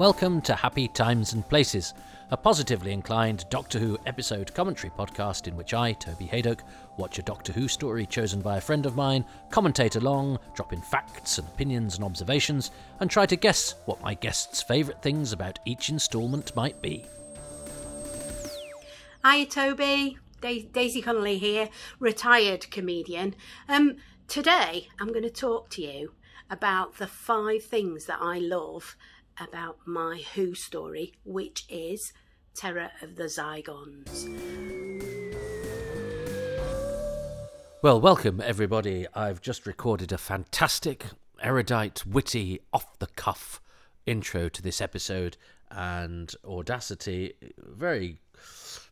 Welcome to Happy Times and Places, a positively inclined Doctor Who episode commentary podcast in which I, Toby Hadoke, watch a Doctor Who story chosen by a friend of mine, commentate along, drop in facts and opinions and observations, and try to guess what my guests' favourite things about each instalment might be. Hi, Toby. Da- Daisy Connolly here, retired comedian. Um, today I'm going to talk to you about the five things that I love about my Who story, which is Terror of the Zygons. Well, welcome everybody. I've just recorded a fantastic, erudite, witty, off the cuff intro to this episode, and Audacity very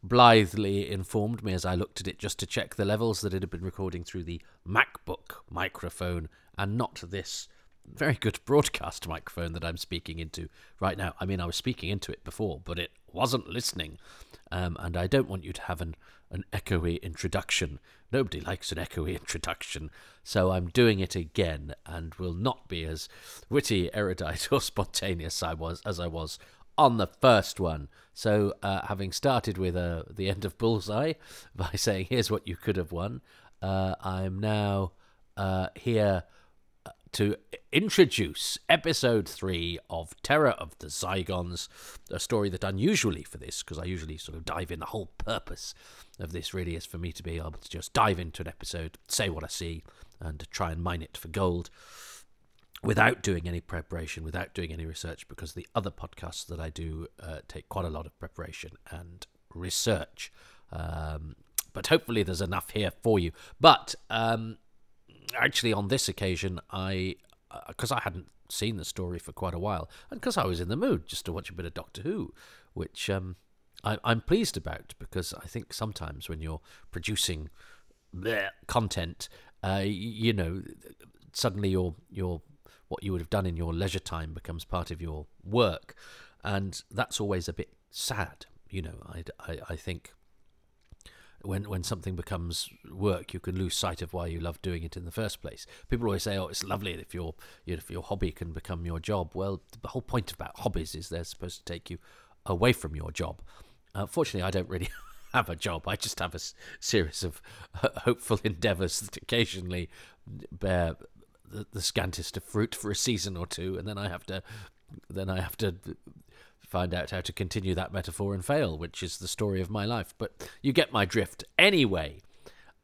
blithely informed me as I looked at it just to check the levels that it had been recording through the MacBook microphone and not this very good broadcast microphone that I'm speaking into right now. I mean, I was speaking into it before, but it wasn't listening. Um, and I don't want you to have an, an echoey introduction. Nobody likes an echoey introduction. So I'm doing it again and will not be as witty, erudite, or spontaneous I was as I was on the first one. So, uh, having started with uh, the end of Bullseye by saying, here's what you could have won, uh, I'm now uh, here to introduce episode three of Terror of the Zygons, a story that unusually for this, because I usually sort of dive in, the whole purpose of this really is for me to be able to just dive into an episode, say what I see, and try and mine it for gold without doing any preparation, without doing any research, because the other podcasts that I do uh, take quite a lot of preparation and research. Um, but hopefully, there's enough here for you. But um, actually, on this occasion, I because uh, I hadn't seen the story for quite a while, and because I was in the mood just to watch a bit of Doctor Who, which um, I, am pleased about because I think sometimes when you're producing bleh, content, uh, you know, suddenly your your what you would have done in your leisure time becomes part of your work, and that's always a bit sad. You know, I, I, I think when when something becomes work, you can lose sight of why you love doing it in the first place. People always say, "Oh, it's lovely if your if your hobby can become your job." Well, the whole point about hobbies is they're supposed to take you away from your job. Uh, fortunately, I don't really have a job. I just have a series of hopeful endeavours that occasionally bear the, the scantest of fruit for a season or two, and then I have to then I have to find out how to continue that metaphor and fail, which is the story of my life. But you get my drift. Anyway,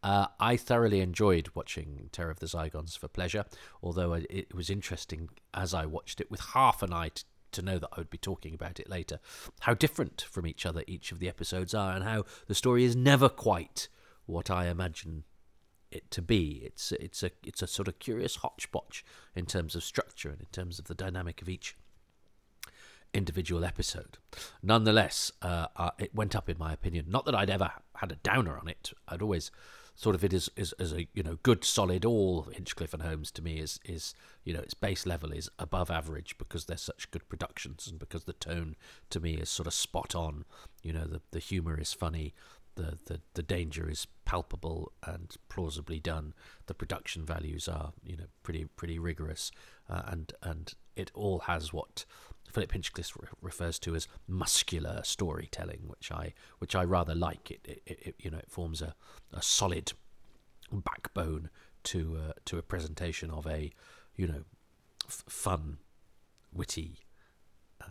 uh, I thoroughly enjoyed watching Terror of the Zygons for pleasure, although it was interesting as I watched it with half an eye to, to know that I would be talking about it later, how different from each other each of the episodes are, and how the story is never quite what I imagine it to be. It's it's a it's a sort of curious hodgepodge in terms of structure and in terms of the dynamic of each individual episode. Nonetheless, uh, uh, it went up in my opinion. Not that I'd ever had a downer on it. I'd always sort of it as, as a you know good solid all Hinchcliffe and Holmes to me is is you know its base level is above average because they're such good productions and because the tone to me is sort of spot on. You know the the humor is funny. The, the, the danger is palpable and plausibly done. The production values are, you know, pretty pretty rigorous, uh, and and it all has what Philip Hinchcliffe re- refers to as muscular storytelling, which I which I rather like. It, it, it you know it forms a, a solid backbone to uh, to a presentation of a you know f- fun, witty, uh,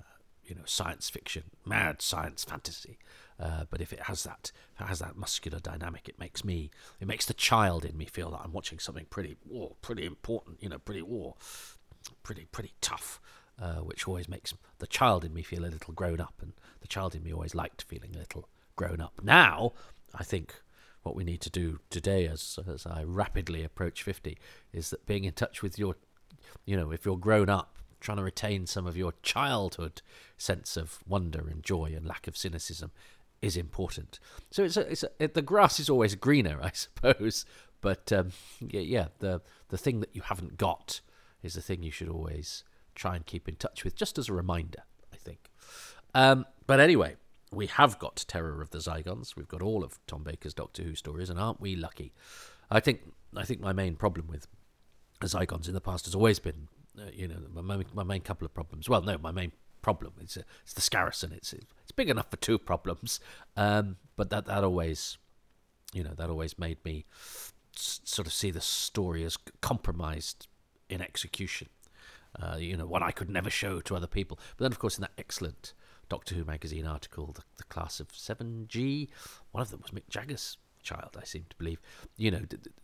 you know science fiction, mad science fantasy. Uh, but if it has that it has that muscular dynamic, it makes me it makes the child in me feel that I'm watching something pretty war, pretty important, you know, pretty war, pretty pretty tough uh, which always makes the child in me feel a little grown up, and the child in me always liked feeling a little grown up. Now, I think what we need to do today, as as I rapidly approach fifty, is that being in touch with your, you know, if you're grown up, trying to retain some of your childhood sense of wonder and joy and lack of cynicism is important. So it's a, it's a, it, the grass is always greener, I suppose. But um, yeah, yeah, the the thing that you haven't got is the thing you should always try and keep in touch with, just as a reminder, I think. Um, but anyway, we have got Terror of the Zygons. We've got all of Tom Baker's Doctor Who stories, and aren't we lucky? I think I think my main problem with Zygons in the past has always been, uh, you know, my, my main couple of problems. Well, no, my main problem. is a, it's the Skarasen. It's it's big enough for two problems. Um, but that that always, you know, that always made me sort of see the story as compromised in execution. Uh, you know, one I could never show to other people. But then, of course, in that excellent Doctor Who magazine article, the, the class of 7G, one of them was Mick Jagger's child, I seem to believe. You know,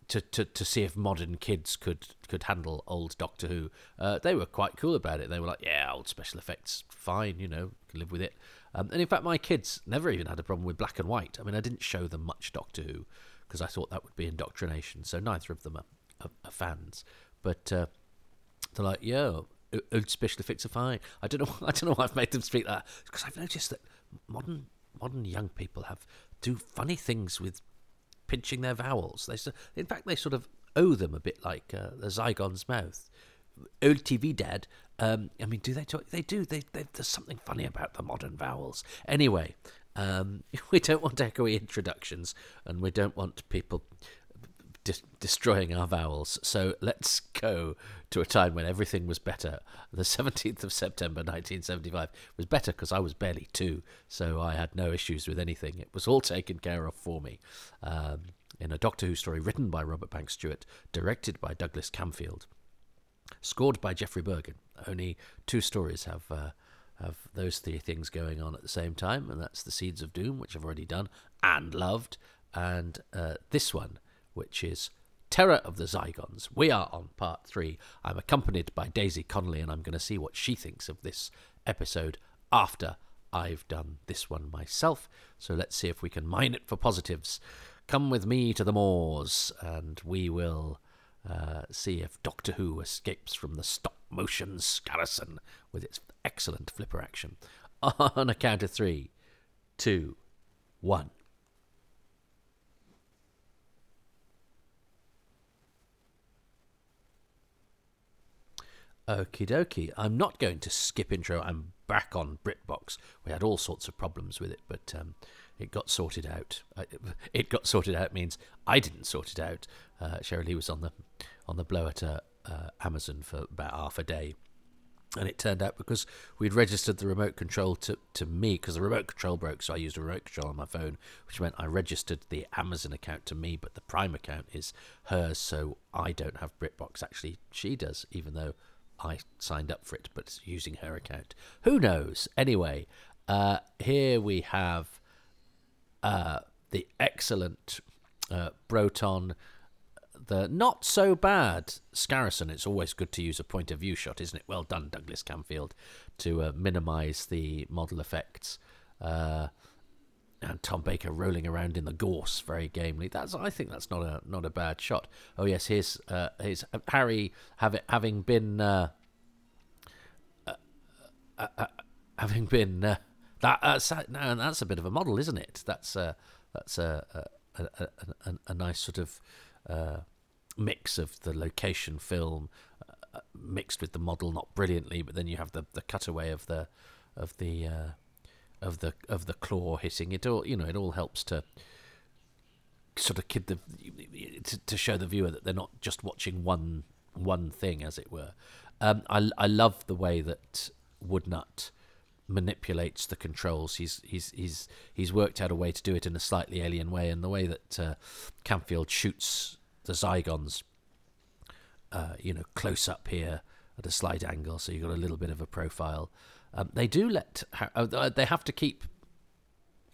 to to, to see if modern kids could could handle old Doctor Who. Uh, they were quite cool about it. They were like, yeah, old special effects, fine, you know, can live with it. Um, and in fact, my kids never even had a problem with black and white. I mean, I didn't show them much Doctor Who because I thought that would be indoctrination. So neither of them are, are, are fans. But uh, they're like, old special effects are fine. I don't know. I don't know why I've made them speak that because I've noticed that modern modern young people have do funny things with pinching their vowels. They, in fact, they sort of owe them a bit like uh, the Zygon's mouth. Old TV dad. Um, I mean, do they talk? They do. They, they, there's something funny about the modern vowels. Anyway, um, we don't want echoey introductions, and we don't want people de- destroying our vowels. So let's go to a time when everything was better. The 17th of September 1975 was better because I was barely two, so I had no issues with anything. It was all taken care of for me. Um, in a Doctor Who story written by Robert Banks Stewart, directed by Douglas Camfield, scored by Geoffrey Burgon. Only two stories have. Uh, have those three things going on at the same time, and that's the Seeds of Doom, which I've already done and loved, and uh, this one, which is Terror of the Zygons. We are on part three. I'm accompanied by Daisy Connolly, and I'm going to see what she thinks of this episode after I've done this one myself. So let's see if we can mine it for positives. Come with me to the moors, and we will uh, see if Doctor Who escapes from the stop motion Skarasen with its excellent flipper action. On a count of three, two, one. Okie dokie. I'm not going to skip intro. I'm back on BritBox. We had all sorts of problems with it, but um, it got sorted out. Uh, it got sorted out means I didn't sort it out. Uh, Cheryl Lee was on the on the blow at uh, uh, Amazon for about half a day. And it turned out because we'd registered the remote control to, to me, because the remote control broke, so I used a remote control on my phone, which meant I registered the Amazon account to me, but the Prime account is hers, so I don't have BritBox. Actually, she does, even though I signed up for it, but using her account. Who knows? Anyway, uh, here we have uh, the excellent uh, Broton, the not so bad Skarasen. It's always good to use a point of view shot, isn't it? Well done, Douglas Camfield, to uh, minimise the model effects. Uh, and Tom Baker rolling around in the gorse very gamely. That's I think that's not a not a bad shot. Oh yes, here's uh, here's Harry having having been uh, uh, uh, uh having been uh, that that's no, that's a bit of a model, isn't it? That's uh, that's a a, a, a, a nice sort of mix of the location film mixed with the model, not brilliantly, but then you have the the cutaway of the of the of the of the claw hitting. It all you know it all helps to sort of kid the to, to show the viewer that they're not just watching one one thing as it were. Um, I, I love the way that Woodnutt manipulates the controls. He's he's he's he's worked out a way to do it in a slightly alien way and the way that uh, Camfield shoots the Zygons uh, you know close up here at a slight angle so you've got a little bit of a profile um, they do let uh, they have to keep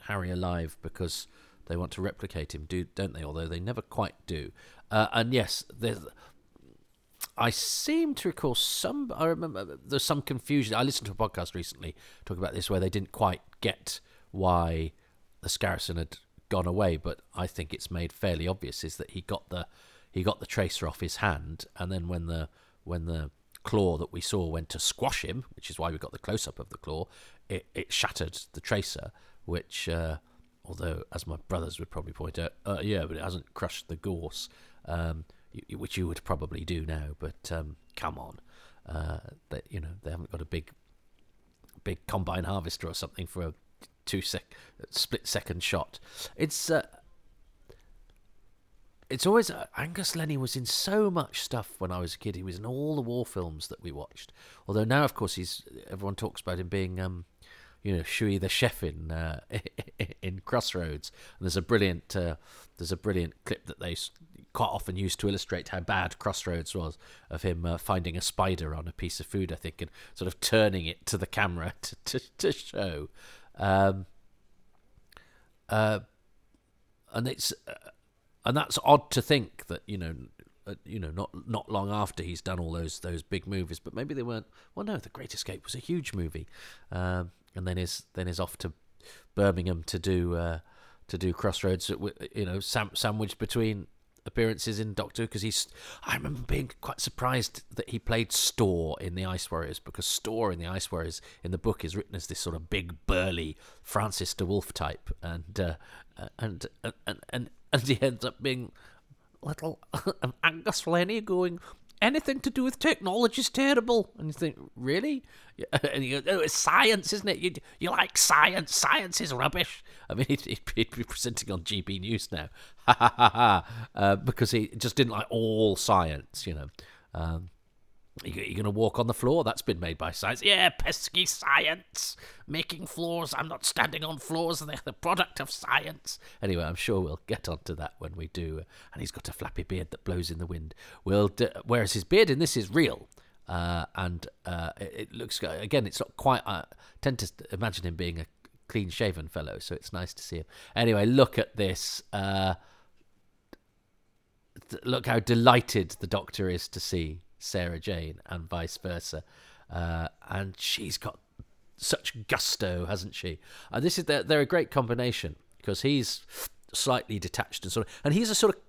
Harry alive because they want to replicate him, do don't they? Although they never quite do. Uh, and yes. I seem to recall some. I remember there's some confusion. I listened to a podcast recently talking about this where they didn't quite get why the Skarasen had gone away, but I think it's made fairly obvious is that he got the he got the tracer off his hand, and then when the when the claw that we saw went to squash him, which is why we got the close up of the claw, it, it shattered the tracer, which, uh, although, as my brothers would probably point out, uh, yeah, but it hasn't crushed the gorse, um, which you would probably do now, but um, come on. Uh, you know, they haven't got a big, big combine harvester or something for a two sec split second shot. It's uh, it's always uh, Angus Lennie was in so much stuff when I was a kid. He was in all the war films that we watched. Although now, of course, he's everyone talks about him being, um, you know, Shughie the chef in uh, in Crossroads. And there's a brilliant uh, there's a brilliant clip that they quite often used to illustrate how bad Crossroads was of him uh, finding a spider on a piece of food, I think, and sort of turning it to the camera to to, to show. Um, uh, and it's uh, and that's odd to think that you know uh, you know not not long after he's done all those those big movies but maybe they weren't well no the great escape was a huge movie. Um, and then is then is off to birmingham to do uh, to do crossroads uh, you know sam- sandwiched between appearances in doctor because he's i remember being quite surprised that he played Storr in the ice warriors because Storr in the ice warriors in the book is written as this sort of big burly Francis de Wolff type. And uh, and, and and and he ends up being little Angus Lennie going, anything to do with technology is terrible. And you think, really? And you go, oh, it's science, isn't it? You, you like science. Science is rubbish. I mean, he'd, he'd, be presenting on GB News now. Uh, because he just didn't like all science, you know. Um, You're going to walk on the floor? That's been made by science. Yeah, pesky science. Making floors. I'm not standing on floors. They're the product of science. Anyway, I'm sure we'll get onto that when we do. And he's got a flappy beard that blows in the wind. We'll d- whereas his beard in this is real. Uh, and uh, it, looks, again, it's not quite, I tend to imagine him being a clean shaven fellow. So it's nice to see him. Anyway, look at this. Uh, look how delighted the doctor is to see Sarah Jane and vice versa. Uh, and she's got such gusto, hasn't she? And this is they're, they're a great combination because he's slightly detached and sort of, and he's a sort of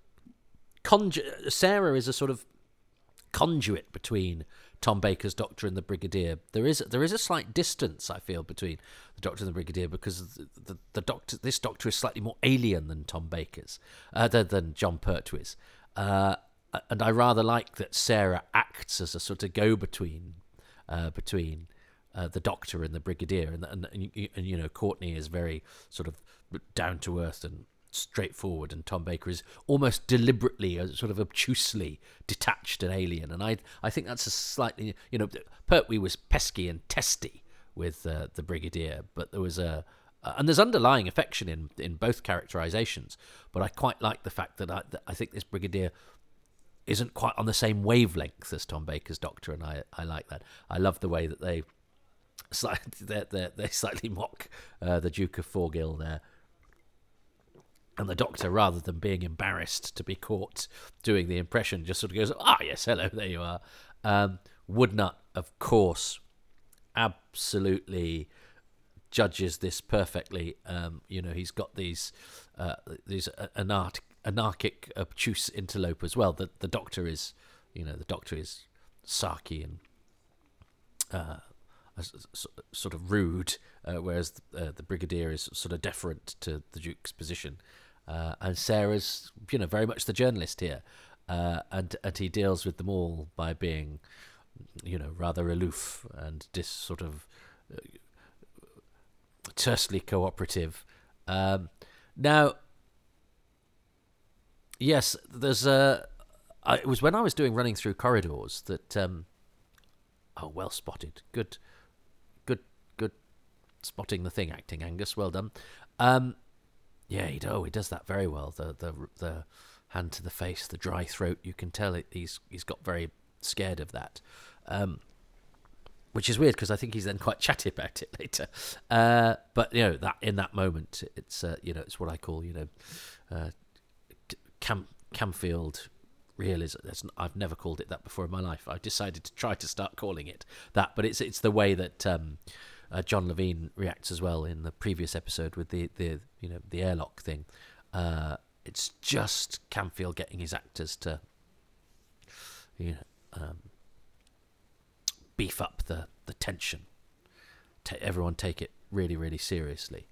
conju- Sarah is a sort of conduit between Tom Baker's Doctor and the Brigadier. There is there is a slight distance I feel between the Doctor and the Brigadier because the the, the Doctor this Doctor is slightly more alien than Tom Baker's uh, than, than Jon Pertwee's, uh, and I rather like that Sarah acts as a sort of go between uh, between. Uh, the Doctor and the Brigadier, and, and and you- and you know Courtney is very sort of down to earth and straightforward, and Tom Baker is almost deliberately, uh, sort of obtusely detached and alien. And I, I think that's a slightly, you know, Pertwee was pesky and testy with uh, the Brigadier, but there was a, and there's underlying affection in in both characterizations. But I quite like the fact that I, that I think this Brigadier isn't quite on the same wavelength as Tom Baker's Doctor, and I, I like that. I love the way that they. Slightly, they they slightly mock uh, the Duke of Forgill there, and the doctor, rather than being embarrassed to be caught doing the impression, just sort of goes, "Ah, yes, hello, there you are." Um, Woodnutt, of course, absolutely judges this perfectly. Um, you know, he's got these uh, these anarch- anarchic, obtuse interloper as well. The the doctor is, you know, the doctor is sarky and uh, sort of rude, uh, whereas uh, the brigadier is sort of deferent to the duke's position, uh, and Sarah's you know very much the journalist here, uh, and and he deals with them all by being, you know, rather aloof and dis sort of uh, tersely cooperative. Um, now, yes, there's a. I, it was when I was doing running through corridors that. Um, oh, well spotted. Good, good, good spotting the thing acting, Angus. Well done. Um, yeah, he oh he does that very well. The the the hand to the face, the dry throat. You can tell it, he's he's got very scared of that. Um, which is weird because I think he's then quite chatty about it later. Uh, but you know that in that moment, it's uh, you know it's what I call you know uh, Cam Camfield realism. I've never called it that before in my life. I've decided to try to start calling it that, but it's it's the way that um, uh, John Levene reacts as well in the previous episode with the the you know the airlock thing. Uh, it's just Camfield getting his actors to you know um, beef up the the tension. Everyone take it really really seriously.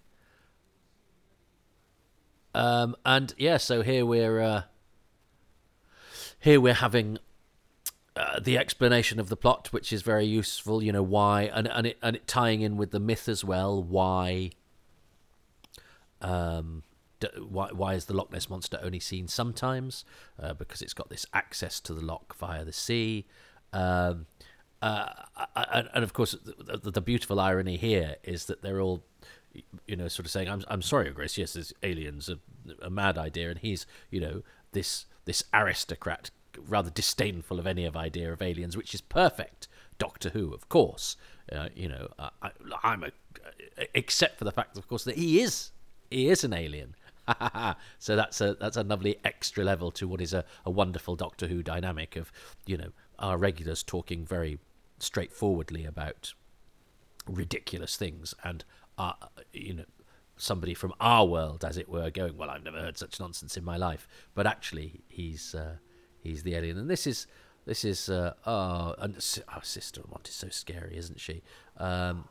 Um, and yeah, so here we're uh, here we're having uh, the explanation of the plot, which is very useful. You know why, and and it and it tying in with the myth as well. Why um, why, why is the Loch Ness monster only seen sometimes? Uh, because it's got this access to the loch via the sea. Um, uh, and, and, of course, the, the, beautiful irony here is that they're all, you know, sort of saying, "I'm I'm sorry, Grace. Yes, this aliens a, a mad idea," and he's, you know, this this aristocrat, rather disdainful of any of idea of aliens, which is perfect. Doctor Who, of course. Uh, you know, I, I'm a, except for the fact, of course, that he is he is an alien. so that's a that's a lovely extra level to what is a, a wonderful Doctor Who dynamic of you know our regulars talking very straightforwardly about ridiculous things and uh, you know somebody from our world as it were going well I've never heard such nonsense in my life. But actually he's uh, he's the alien. And this is this is uh, oh and our sister Mont is so scary isn't she? Um,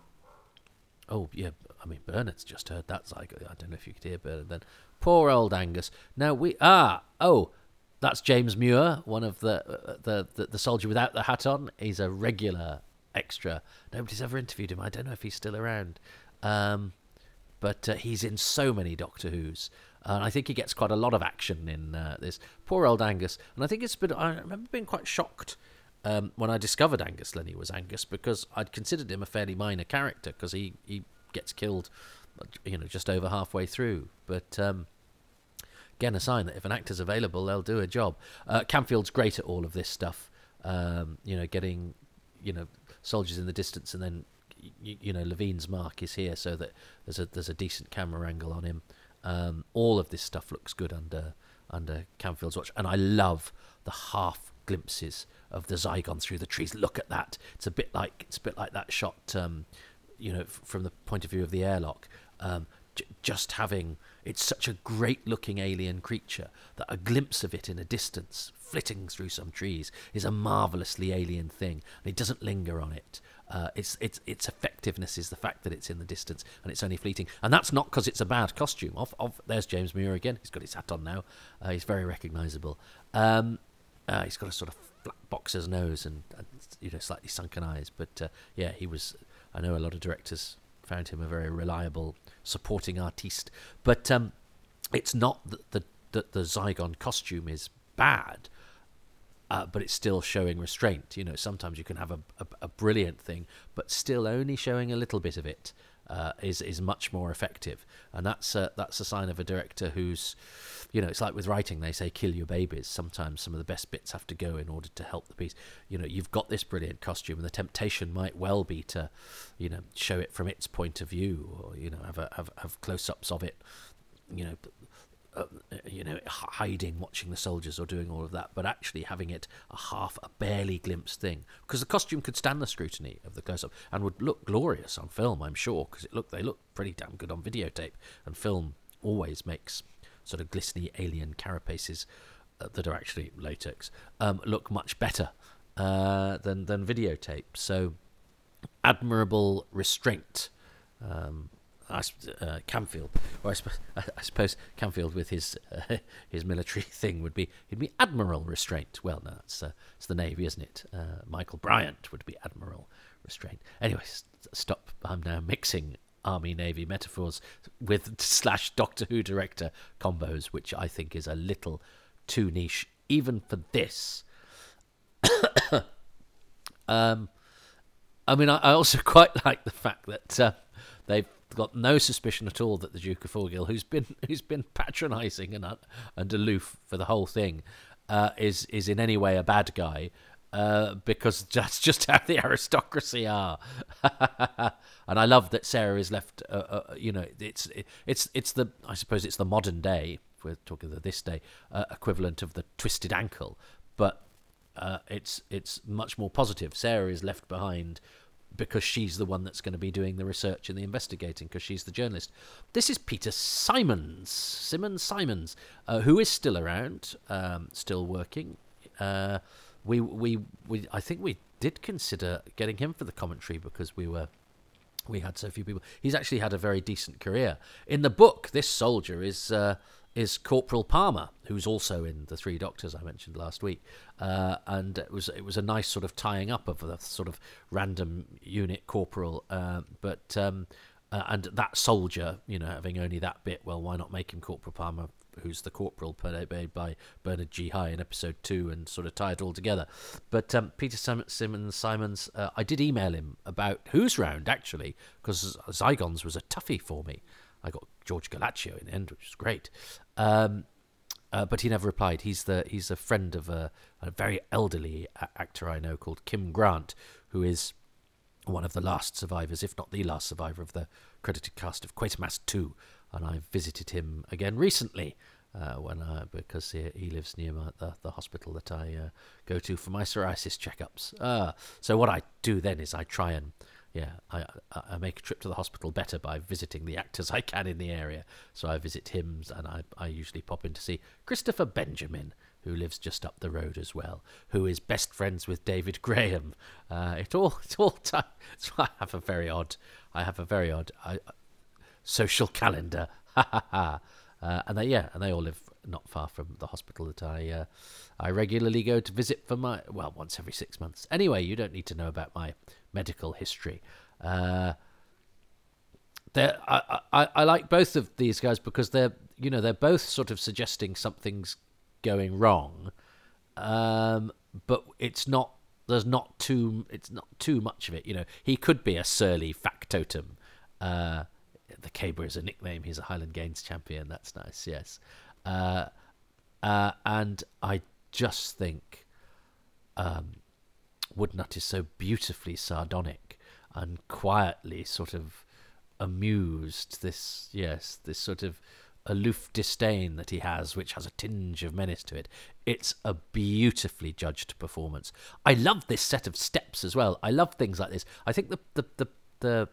oh yeah I mean Bernard's just heard that zygote. I don't know if you could hear Bernard then. Poor old Angus. Now we ah oh that's James Muir, one of the, uh, the, the the soldier without the hat on. He's a regular extra. Nobody's ever interviewed him. I don't know if he's still around, um, but uh, he's in so many Doctor Who's, and I think he gets quite a lot of action in uh, this. Poor old Angus, and I think it's been. I remember being quite shocked um, when I discovered Angus Lennie was Angus because I'd considered him a fairly minor character because he he gets killed, you know, just over halfway through, but. Um, again a sign that if an actor's available, they'll do a job. Uh, Camfield's great at all of this stuff. Um, you know, getting you know soldiers in the distance, and then you, you, know Levene's mark is here, so that there's a there's a decent camera angle on him. Um, all of this stuff looks good under under Camfield's watch, and I love the half glimpses of the Zygon through the trees. Look at that! It's a bit like it's a bit like that shot, um, you know, f- from the point of view of the airlock. Um, j- just having it's such a great looking alien creature that a glimpse of it in a distance, flitting through some trees, is a marvelously alien thing. And it doesn't linger on it. Uh, its its its effectiveness is the fact that it's in the distance and it's only fleeting, and that's not because it's a bad costume. Of of there's James Muir again. He's got his hat on now. Uh, he's very recognisable. Um, uh, he's got a sort of flat boxer's nose and, and you know slightly sunken eyes. But uh, yeah, he was. I know a lot of directors found him a very reliable supporting artiste. But um, it's not that the, that the Zygon costume is bad, uh, but it's still showing restraint. You know, sometimes you can have a, a, a brilliant thing, but still only showing a little bit of it uh, is is much more effective, and that's a, that's a sign of a director who's, you know, it's like with writing. They say kill your babies. Sometimes some of the best bits have to go in order to help the piece. You know, you've got this brilliant costume, and the temptation might well be to, you know, show it from its point of view, or you know, have a, have have close ups of it. You know, uh, you know, hiding, watching the soldiers, or doing all of that, but actually having it a half, a barely glimpsed thing, because the costume could stand the scrutiny of the close-up and would look glorious on film, I'm sure, because it looked they look pretty damn good on videotape, and film always makes sort of glistening alien carapaces uh, that are actually latex um, look much better uh, than than videotape. So admirable restraint. Um, uh, Camfield, or I, sp- I, suppose Camfield with his uh, his military thing would be he'd be Admiral Restraint. Well, no, it's uh, it's the Navy, isn't it? Uh, Michael Briant would be Admiral Restraint. Anyway, stop. I'm now mixing Army Navy metaphors with slash Doctor Who director combos, which I think is a little too niche even for this. um, I mean, I, I, also quite like the fact that uh, they've got no suspicion at all that the Duke of Forgill, who's been who's been patronising and and aloof for the whole thing, uh, is is in any way a bad guy. Uh, because that's just how the aristocracy are, and I love that Sarah is left. Uh, uh you know, it's it's it's the I suppose it's the modern day. If we're talking of this day, uh, equivalent of the twisted ankle, but uh, it's it's much more positive. Sarah is left behind because she's the one that's going to be doing the research and the investigating because she's the journalist. This is Peter Simons, Simmons Simons, uh, who is still around, um, still working. Uh, we, we, we, I think we did consider getting him for the commentary because we were. We had so few people. He's actually had a very decent career. In the book, this soldier is uh, is Corporal Palmer, who's also in the Three Doctors I mentioned last week, uh, and it was it was a nice sort of tying up of the sort of random unit corporal. Uh, but um, uh, and that soldier, you know, having only that bit, well, why not make him Corporal Palmer, who's the corporal played by Bernard G. High in episode two, and sort of tie it all together. But um, Peter Simmons Simons, uh, I did email him about Who's Round actually, because Zygons was a toughie for me. I got George Gallaccio in the end, which was great. Um, uh, but he never replied. He's the he's a friend of a, a very elderly actor I know called Kim Grant, who is one of the last survivors, if not the last survivor of the credited cast of Quatermass 2. And I visited him again recently uh, when I, because he, he lives near my, the, the hospital that I uh, go to for my psoriasis checkups. Uh, so what I do then is I try and yeah, I, I make a trip to the hospital better by visiting the actors I can in the area. So I visit Hims and I, I usually pop in to see Christopher Benjamin, who lives just up the road as well, who is best friends with David Graham. Uh, it all, it all time. So I have a very odd, I have a very odd uh, social calendar. Ha ha ha. Uh, and they, yeah, and they all live not far from the hospital that I, uh, I regularly go to visit for my, well, once every six months. Anyway, you don't need to know about my medical history. Uh, I, I, I like both of these guys because they're, you know, they're both sort of suggesting something's going wrong, um, but it's not. There's not too. It's not too much of it. You know, he could be a surly factotum. Uh, the Caber is a nickname. He's a Highland Games champion. That's nice. Yes, uh, uh, and I just think um, Woodnutt is so beautifully sardonic and quietly sort of amused. This yes, this sort of aloof disdain that he has, which has a tinge of menace to it. It's a beautifully judged performance. I love this set of steps as well. I love things like this. I think the the the, the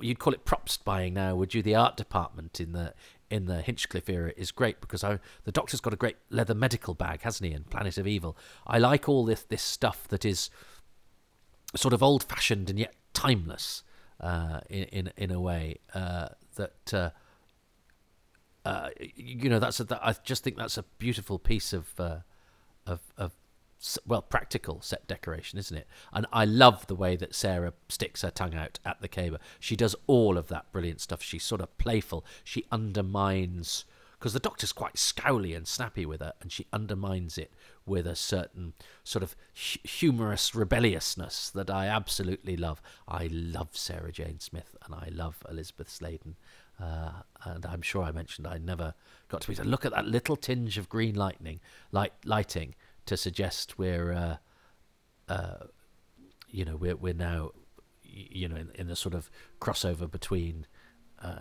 you'd call it props buying now, would you? The art department in the in the Hinchcliffe era is great because I, the Doctor's got a great leather medical bag, hasn't he? In Planet of Evil, I like all this this stuff that is sort of old fashioned and yet timeless uh, in, in in a way uh, that. Uh, uh, you know, that's a, that, I just think that's a beautiful piece of, uh, of, of, well, practical set decoration, isn't it? And I love the way that Sarah sticks her tongue out at the caber. She does all of that brilliant stuff. She's sort of playful. She undermines because the doctor's quite scowly and snappy with her, and she undermines it with a certain sort of humorous rebelliousness that I absolutely love. I love Sarah Jane Smith, and I love Elizabeth Sladen. Uh, and I'm sure I mentioned I never got to be to look at that little tinge of green lightning, light lighting to suggest we're, uh, uh, you know, we're we're now, you know, in, in the sort of crossover between. Uh,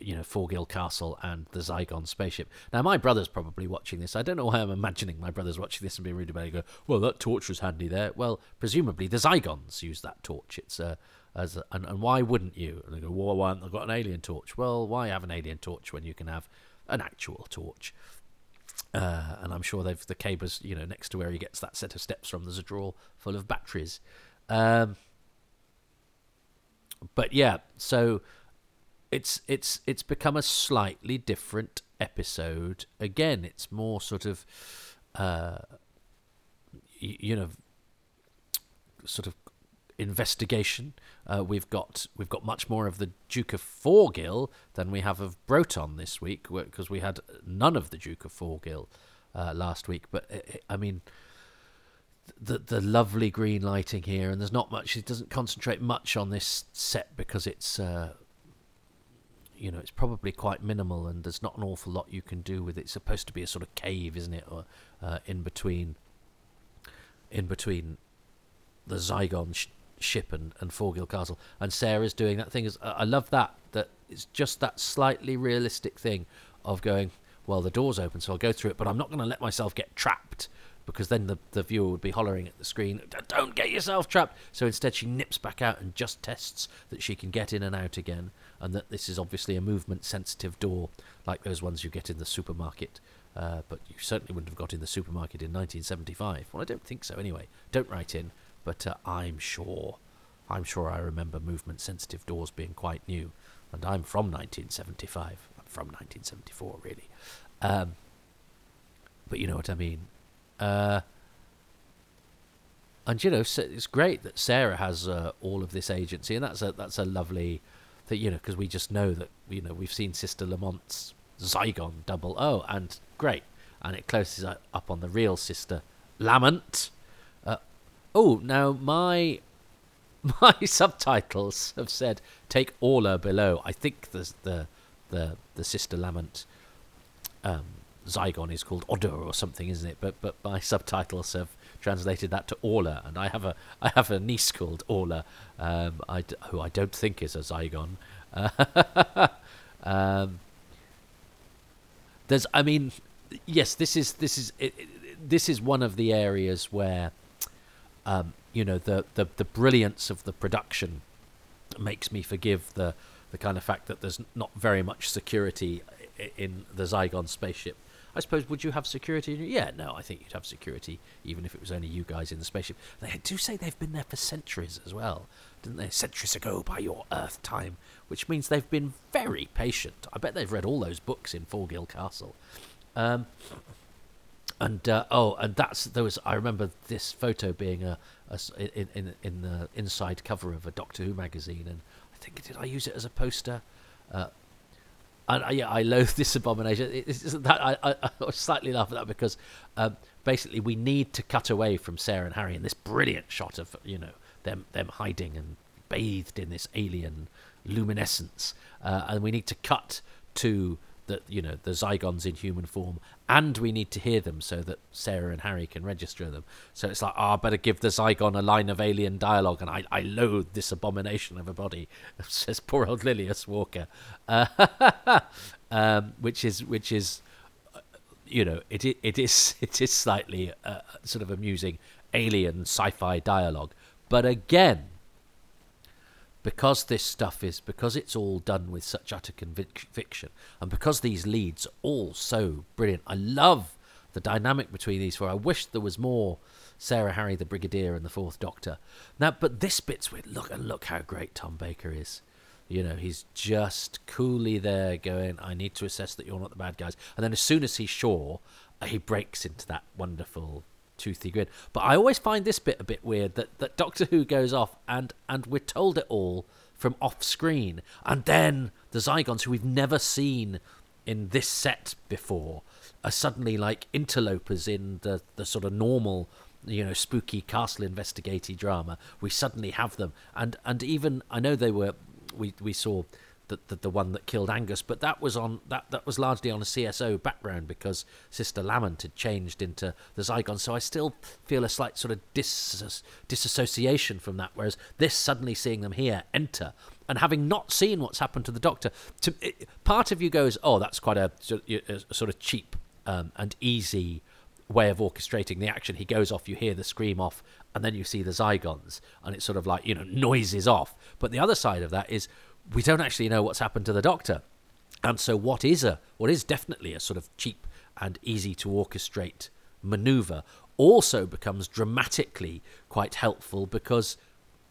you know, Forgill Castle and the Zygon spaceship. Now, my brother's probably watching this. I don't know why I'm imagining my brother's watching this and being really bad. Go, well, that torch was handy there. Well, presumably the Zygons use that torch. It's a, as a, and, and why wouldn't you? And they go, well, why haven't got an alien torch? Well, why have an alien torch when you can have an actual torch? Uh, and I'm sure they've the cables, you know, next to where he gets that set of steps from. There's a drawer full of batteries. Um, but yeah, so it's it's it's become a slightly different episode. Again, it's more sort of, uh, you know, sort of investigation. Uh, we've got we've got much more of the Duke of Forgill than we have of Broton this week, because we had none of the Duke of Forgill uh, last week. But uh, uh, I mean, the the lovely green lighting here, and there's not much. It doesn't concentrate much on this set because it's. Uh, you know, it's probably quite minimal, and there's not an awful lot you can do with it. It's supposed to be a sort of cave, isn't it, or uh, in between, in between the Zygon ship and, and Forgill Castle. And Sarah's doing that thing. Is I love that. That it's just that slightly realistic thing of going, well, the door's open, so I'll go through it, but I'm not going to let myself get trapped because then the, the viewer would be hollering at the screen, don't get yourself trapped. So instead, she nips back out and just tests that she can get in and out again, and that this is obviously a movement sensitive door, like those ones you get in the supermarket. Uh, but you certainly wouldn't have got in the supermarket in 1975. Well, I don't think so anyway. Don't write in but uh, I'm sure, I'm sure I remember movement sensitive doors being quite new, and I'm from 1975. I'm from 1974, really. Um, but you know what I mean. Uh, and you know, it's great that Sarah has uh, all of this agency, and that's a that's a lovely, that you know because we just know that you know we've seen Sister Lamont's Zygon double O, and great, and it closes up on the real Sister Lamont. Oh, now my my subtitles have said take Orla below. I think the the the, the Sister Lamont um, Zygon is called Odor or something, isn't it? But but my subtitles have translated that to Orla, and I have a I have a niece called Orla, um, I d- who I don't think is a Zygon. um, there's, I mean, yes, this is this is it, it, this is one of the areas where, um, you know, the, the the brilliance of the production makes me forgive the the kind of fact that there's not very much security in the Zygon spaceship I suppose, would you have security? Yeah, no, I think you'd have security, even if it was only you guys in the spaceship. They do say they've been there for centuries as well, didn't they? Centuries ago by your Earth time, which means they've been very patient. I bet they've read all those books in Forgill Castle. Um, and uh, oh, and that's there was. I remember this photo being a, a in, in in the inside cover of a Doctor Who magazine, and I think did I use it as a poster? Uh, and uh, yeah, I loathe this abomination. It's, that I, I, I slightly laugh at that because um, basically we need to cut away from Sarah and Harry in this brilliant shot of you know them them hiding and bathed in this alien luminescence, uh, and we need to cut to that you know the Zygons in human form, and we need to hear them so that Sarah and Harry can register them. So it's like, oh, I better give the Zygon a line of alien dialogue, and I, I loathe this abomination of a body, says poor old Lilias Walker, uh, um, which is which is, uh, you know, it it is it is slightly uh, sort of amusing alien sci-fi dialogue, but again because this stuff is because it's all done with such utter conviction and because these leads are all so brilliant i love the dynamic between these four. I wish there was more sarah harry the brigadier and the fourth doctor. Now but this bit's with look and look how great tom baker is. You know he's just coolly there going i need to assess that you're not the bad guys. And then as soon as he's sure he breaks into that wonderful toothy grin. But I always find this bit a bit weird that, that Doctor Who goes off and, and we're told it all from off screen. And then the Zygons, who we've never seen in this set before, are suddenly like interlopers in the, the sort of normal you know spooky castle investigative drama we suddenly have them and and even i know they were we we saw the, the, the one that killed Angus, but that was on that that was largely on a CSO background because Sister Lamont had changed into the Zygon. So I still feel a slight sort of dis, disassociation from that. Whereas this suddenly seeing them here enter and having not seen what's happened to the Doctor, to, it, part of you goes, "Oh, that's quite a, a sort of cheap um, and easy." way of orchestrating the action. He goes off, you hear the scream off, and then you see the Zygons, and it's sort of like, you know, noises off. But the other side of that is we don't actually know what's happened to the Doctor. And so, what is a what is definitely a sort of cheap and easy to orchestrate maneuver also becomes dramatically quite helpful because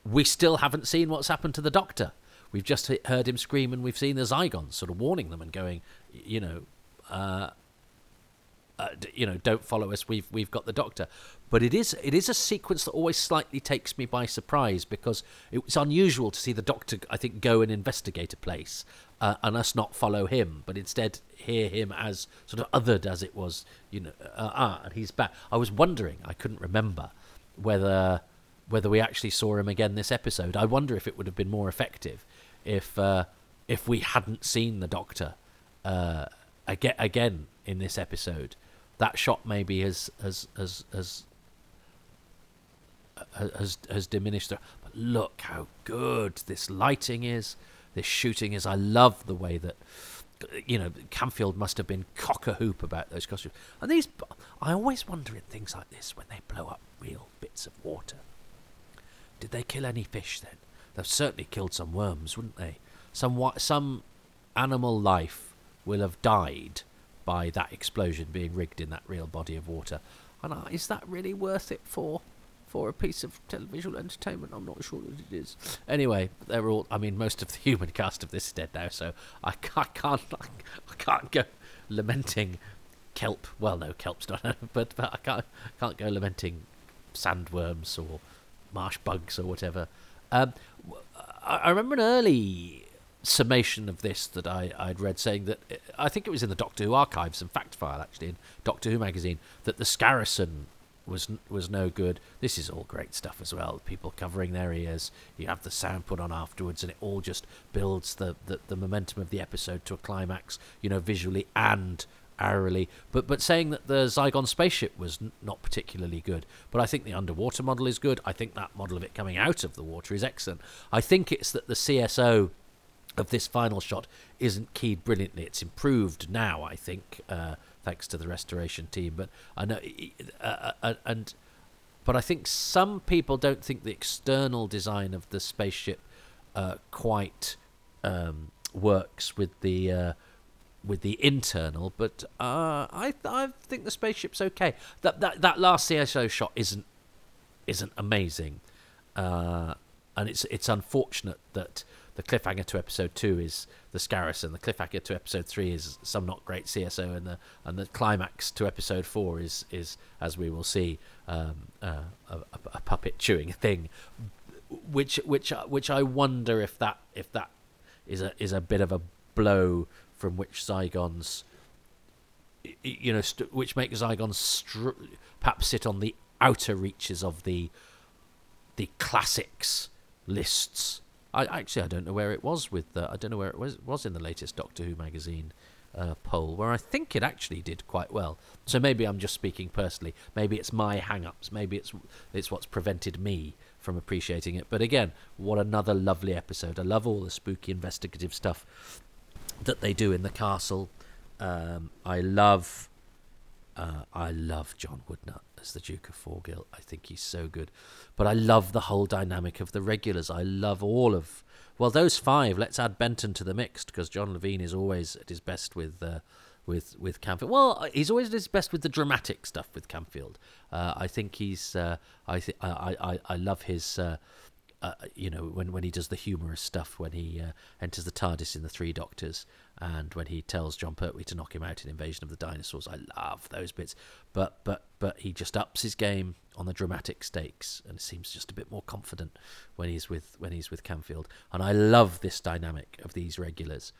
we still haven't seen what's happened to the Doctor. We've just heard him scream, and we've seen the Zygons sort of warning them and going, you know, uh, uh, you know, don't follow us. We've we've got the Doctor. But it is it is a sequence that always slightly takes me by surprise because it's unusual to see the Doctor, I think, go and investigate a place uh, and us not follow him, but instead hear him as sort of othered as it was, you know, uh, ah, and he's back. I was wondering, I couldn't remember whether whether we actually saw him again this episode. I wonder if it would have been more effective if uh, if we hadn't seen the Doctor uh, again again in this episode. That shot maybe has has has has has has diminished. But look how good this lighting is, this shooting is. I love the way that you know Camfield must have been cock a hoop about those costumes. And these, I always wonder in things like this when they blow up real bits of water. Did they kill any fish then? They've certainly killed some worms, wouldn't they? Some some animal life will have died by that explosion being rigged in that real body of water. And uh, is that really worth it for for a piece of televisual entertainment. I'm not sure that it is. Anyway, they're all. I mean, most of the human cast of this is dead now, so I, I can't. I can't go lamenting kelp. Well, no, kelp's not. But, but I can't. Can't go lamenting sandworms or marsh bugs or whatever. Um, I remember an early summation of this that I, I'd read saying that I think it was in the Doctor Who archives and fact file actually in Doctor Who magazine that the Skarasen was was no good. This is all great stuff as well. People covering their ears. You have the sound put on afterwards, and it all just builds the, the, the momentum of the episode to a climax. You know, visually and aurally. But but saying that the Zygon spaceship was n- not particularly good. But I think the underwater model is good. I think that model of it coming out of the water is excellent. I think it's that the CSO of this final shot isn't keyed brilliantly. It's improved now, I think, uh, thanks to the restoration team. But I know, uh, uh, and but I think some people don't think the external design of the spaceship uh, quite um, works with the uh, with the internal. But uh, I I think the spaceship's okay. That that that last CSO shot isn't isn't amazing, and it's it's unfortunate that the cliffhanger to episode two is the Skarasen. The cliffhanger to episode three is some not great CSO, and the and the climax to episode four is is as we will see um, uh, a, a, puppet chewing a thing, which which which I wonder if that if that is a is a bit of a blow from which Zygons, you know, st- which makes Zygons str- perhaps sit on the outer reaches of the the classics lists I actually I don't know where it was with uh, I don't know where it was was in the latest Doctor Who magazine uh, poll where I think it actually did quite well. So maybe I'm just speaking personally. Maybe it's my hang-ups. Maybe it's it's what's prevented me from appreciating it. But again, what another lovely episode. I love all the spooky investigative stuff that they do in the castle. Um, I love uh, I love John Woodnutt as the Duke of Forgill. I think he's so good. But I love the whole dynamic of the regulars. I love all of. Well, those five. Let's add Benton to the mix because John Levene is always at his best with. Uh, with with Camfield, well, he's always at his best with the dramatic stuff with Camfield. Uh, I think he's. Uh, I, th- I I I love his uh, uh, you know, when, when he does the humorous stuff, when he uh, enters the TARDIS in The Three Doctors, and when he tells Jon Pertwee to knock him out in Invasion of the Dinosaurs, I love those bits. But but but he just ups his game on the dramatic stakes, and seems just a bit more confident when he's with when he's with Camfield. And I love this dynamic of these regulars.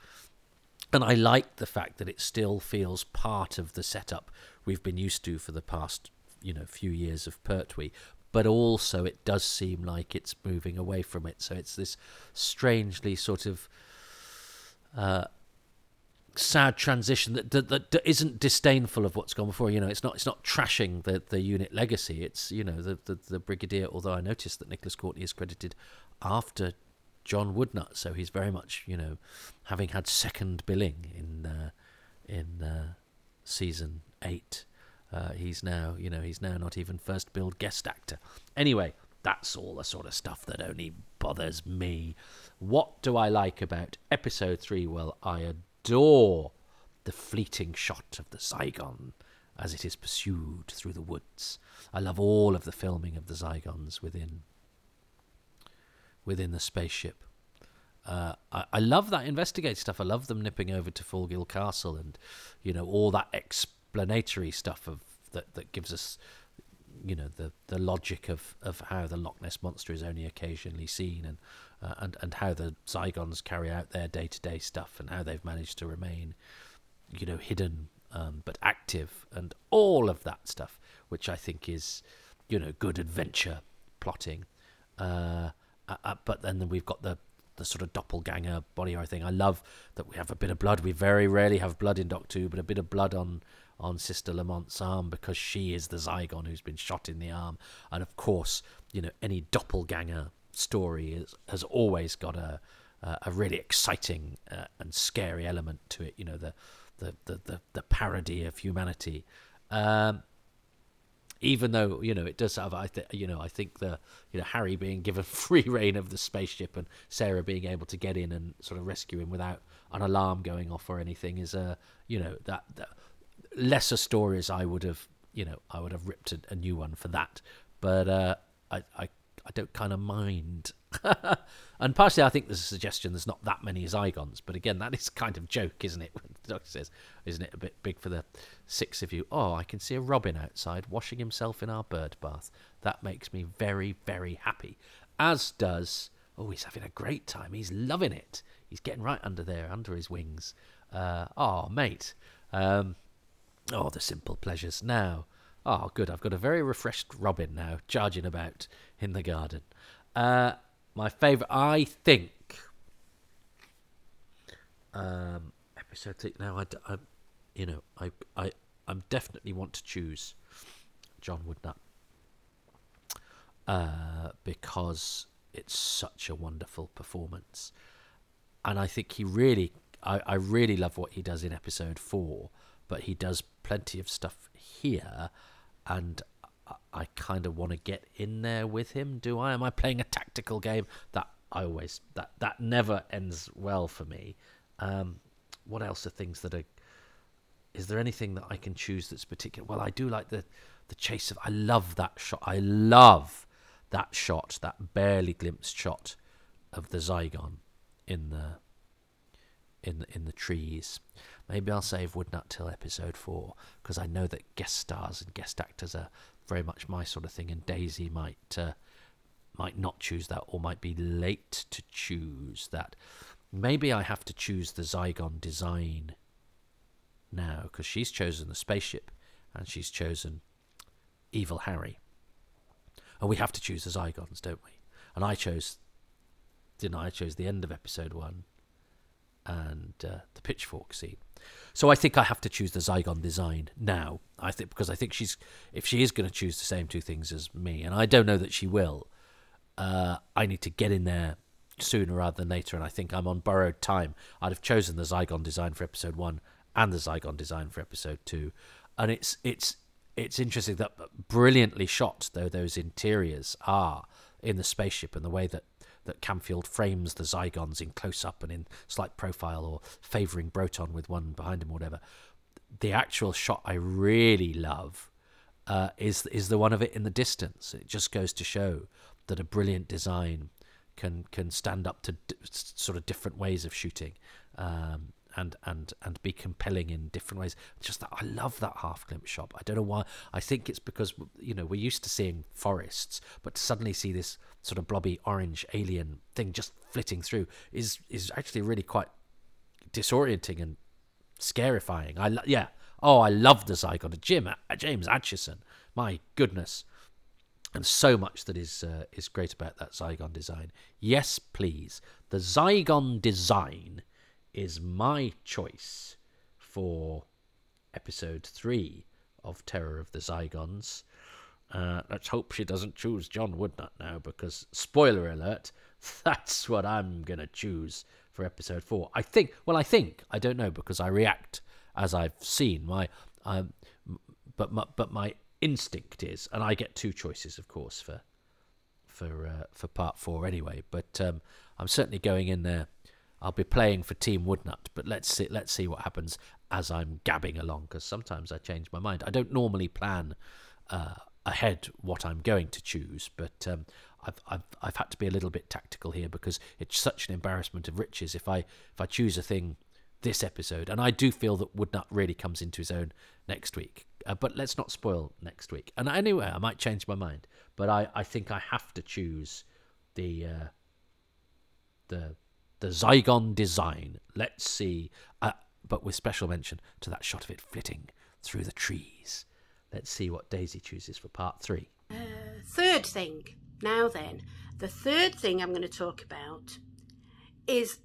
And I like the fact that it still feels part of the setup we've been used to for the past you know few years of Pertwee, but also it does seem like it's moving away from it. So it's this strangely sort of uh, sad transition that, that, that isn't disdainful of what's gone before. You know, it's not it's not trashing the, the unit legacy. It's you know the, the, the brigadier. Although I noticed that Nicholas Courtney is credited after John Woodnutt, so he's very much you know having had second billing in uh, in uh, season eight. Uh, he's now, you know, he's now not even first billed guest actor. Anyway, that's all the sort of stuff that only bothers me. What do I like about episode three? Well, I adore the fleeting shot of the Zygon as it is pursued through the woods. I love all of the filming of the Zygons within within the spaceship. Uh, I, I, love that investigate stuff. I love them nipping over to Forgill Castle and, you know, all that explanatory stuff of that that gives us you know the the logic of of how the Loch Ness monster is only occasionally seen and uh, and and how the Zygons carry out their day to day stuff and how they've managed to remain you know hidden um, but active and all of that stuff which I think is you know good adventure plotting uh, uh, uh but then we've got the the sort of doppelganger body horror thing. I love that we have a bit of blood. We very rarely have blood in Doctor Who, but a bit of blood on on Sister Lamont's arm because she is the Zygon who's been shot in the arm. And of course, you know, any doppelganger story is, has always got a a really exciting uh, and scary element to it. You know, the the the the, the parody of humanity. Um, even though you know it does have, I think you know, I think the you know Harry being given free reign of the spaceship and Sarah being able to get in and sort of rescue him without an alarm going off or anything is a you know that, that lesser stories, I would have, you know, I would have ripped a, a new one for that. But uh, I, I, I don't kind of mind. and partially, I think there's a suggestion there's not that many Zygons. But again, that is kind of joke, isn't it? When the doctor says, "Isn't it a bit big for the six of you?" Oh, I can see a robin outside washing himself in our bird bath. That makes me very, very happy. As does. Oh, he's having a great time. He's loving it he's getting right under there, under his wings. Uh, oh, mate. Um, oh, the simple pleasures. Now, oh, good. I've got a very refreshed Robin now, charging about in the garden. Uh, my favourite, I think. Um, episode three. Now, I, I, you know, I, I, I definitely want to choose John Woodnutt uh, because it's such a wonderful performance, and I think he really, I, I really love what he does in episode four, but he does plenty of stuff here, and I, I kind of want to get in there with him. Do I? Am I playing a tactical game that I always that that never ends well for me? Um, what else are things that are? Is there anything that I can choose that's particular? Well, I do like the the chase of. I love that shot. I love that shot, that barely glimpsed shot of the Zygon in the in in the trees. Maybe I'll save Woodnutt till episode four because I know that guest stars and guest actors are very much my sort of thing, and Daisy might uh, might not choose that or might be late to choose that. Maybe I have to choose the Zygon design now because she's chosen the spaceship and she's chosen Evil Harry. And we have to choose the Zygons, don't we? And I chose, didn't I? I chose the end of episode one and uh, the pitchfork scene. So I think I have to choose the Zygon design now. I think because I think she's if she is going to choose the same two things as me, and I don't know that she will. Uh, I need to get in there sooner rather than later, and I think I'm on borrowed time. I'd have chosen the Zygon design for episode one and the Zygon design for episode two, and it's it's it's interesting that brilliantly shot though those interiors are in the spaceship and the way that that Camfield frames the Zygons in close up and in slight profile or favouring Broton with one behind him or whatever. The actual shot I really love uh, is is the one of it in the distance. It just goes to show that a brilliant design can can stand up to d- sort of different ways of shooting. Um, and and and be compelling in different ways. Just that I love that half glimpse shop. I don't know why. I think it's because you know we're used to seeing forests, but to suddenly see this sort of blobby orange alien thing just flitting through is is actually really quite disorienting and scarifying. I lo- yeah. Oh, I love the Zygon. Jim James Acheson. My goodness. And so much that is uh, is great about that Zygon design. Yes, please. The Zygon design is my choice for episode three of Terror of the Zygons. Uh, let's hope she doesn't choose John Woodnutt now, because spoiler alert, that's what I'm gonna choose for episode four. I think. Well, I think I don't know because I react as I've seen my. Um, but my, but my instinct is, and I get two choices, of course, for for uh, for part four anyway. But um, I'm certainly going in there I'll be playing for Team Woodnutt, but let's see let's see what happens as I'm gabbing along because sometimes I change my mind. I don't normally plan uh, ahead what I'm going to choose, but um, I've, I've I've had to be a little bit tactical here because it's such an embarrassment of riches if I if I choose a thing this episode, and I do feel that Woodnutt really comes into his own next week. Uh, but let's not spoil next week. And anyway, I might change my mind, but I, I think I have to choose the uh, the the Zygon design. Let's see, uh, but with special mention to that shot of it flitting through the trees. Let's see what Daisy chooses for part three. Uh, third thing. Now then, the third thing I'm going to talk about is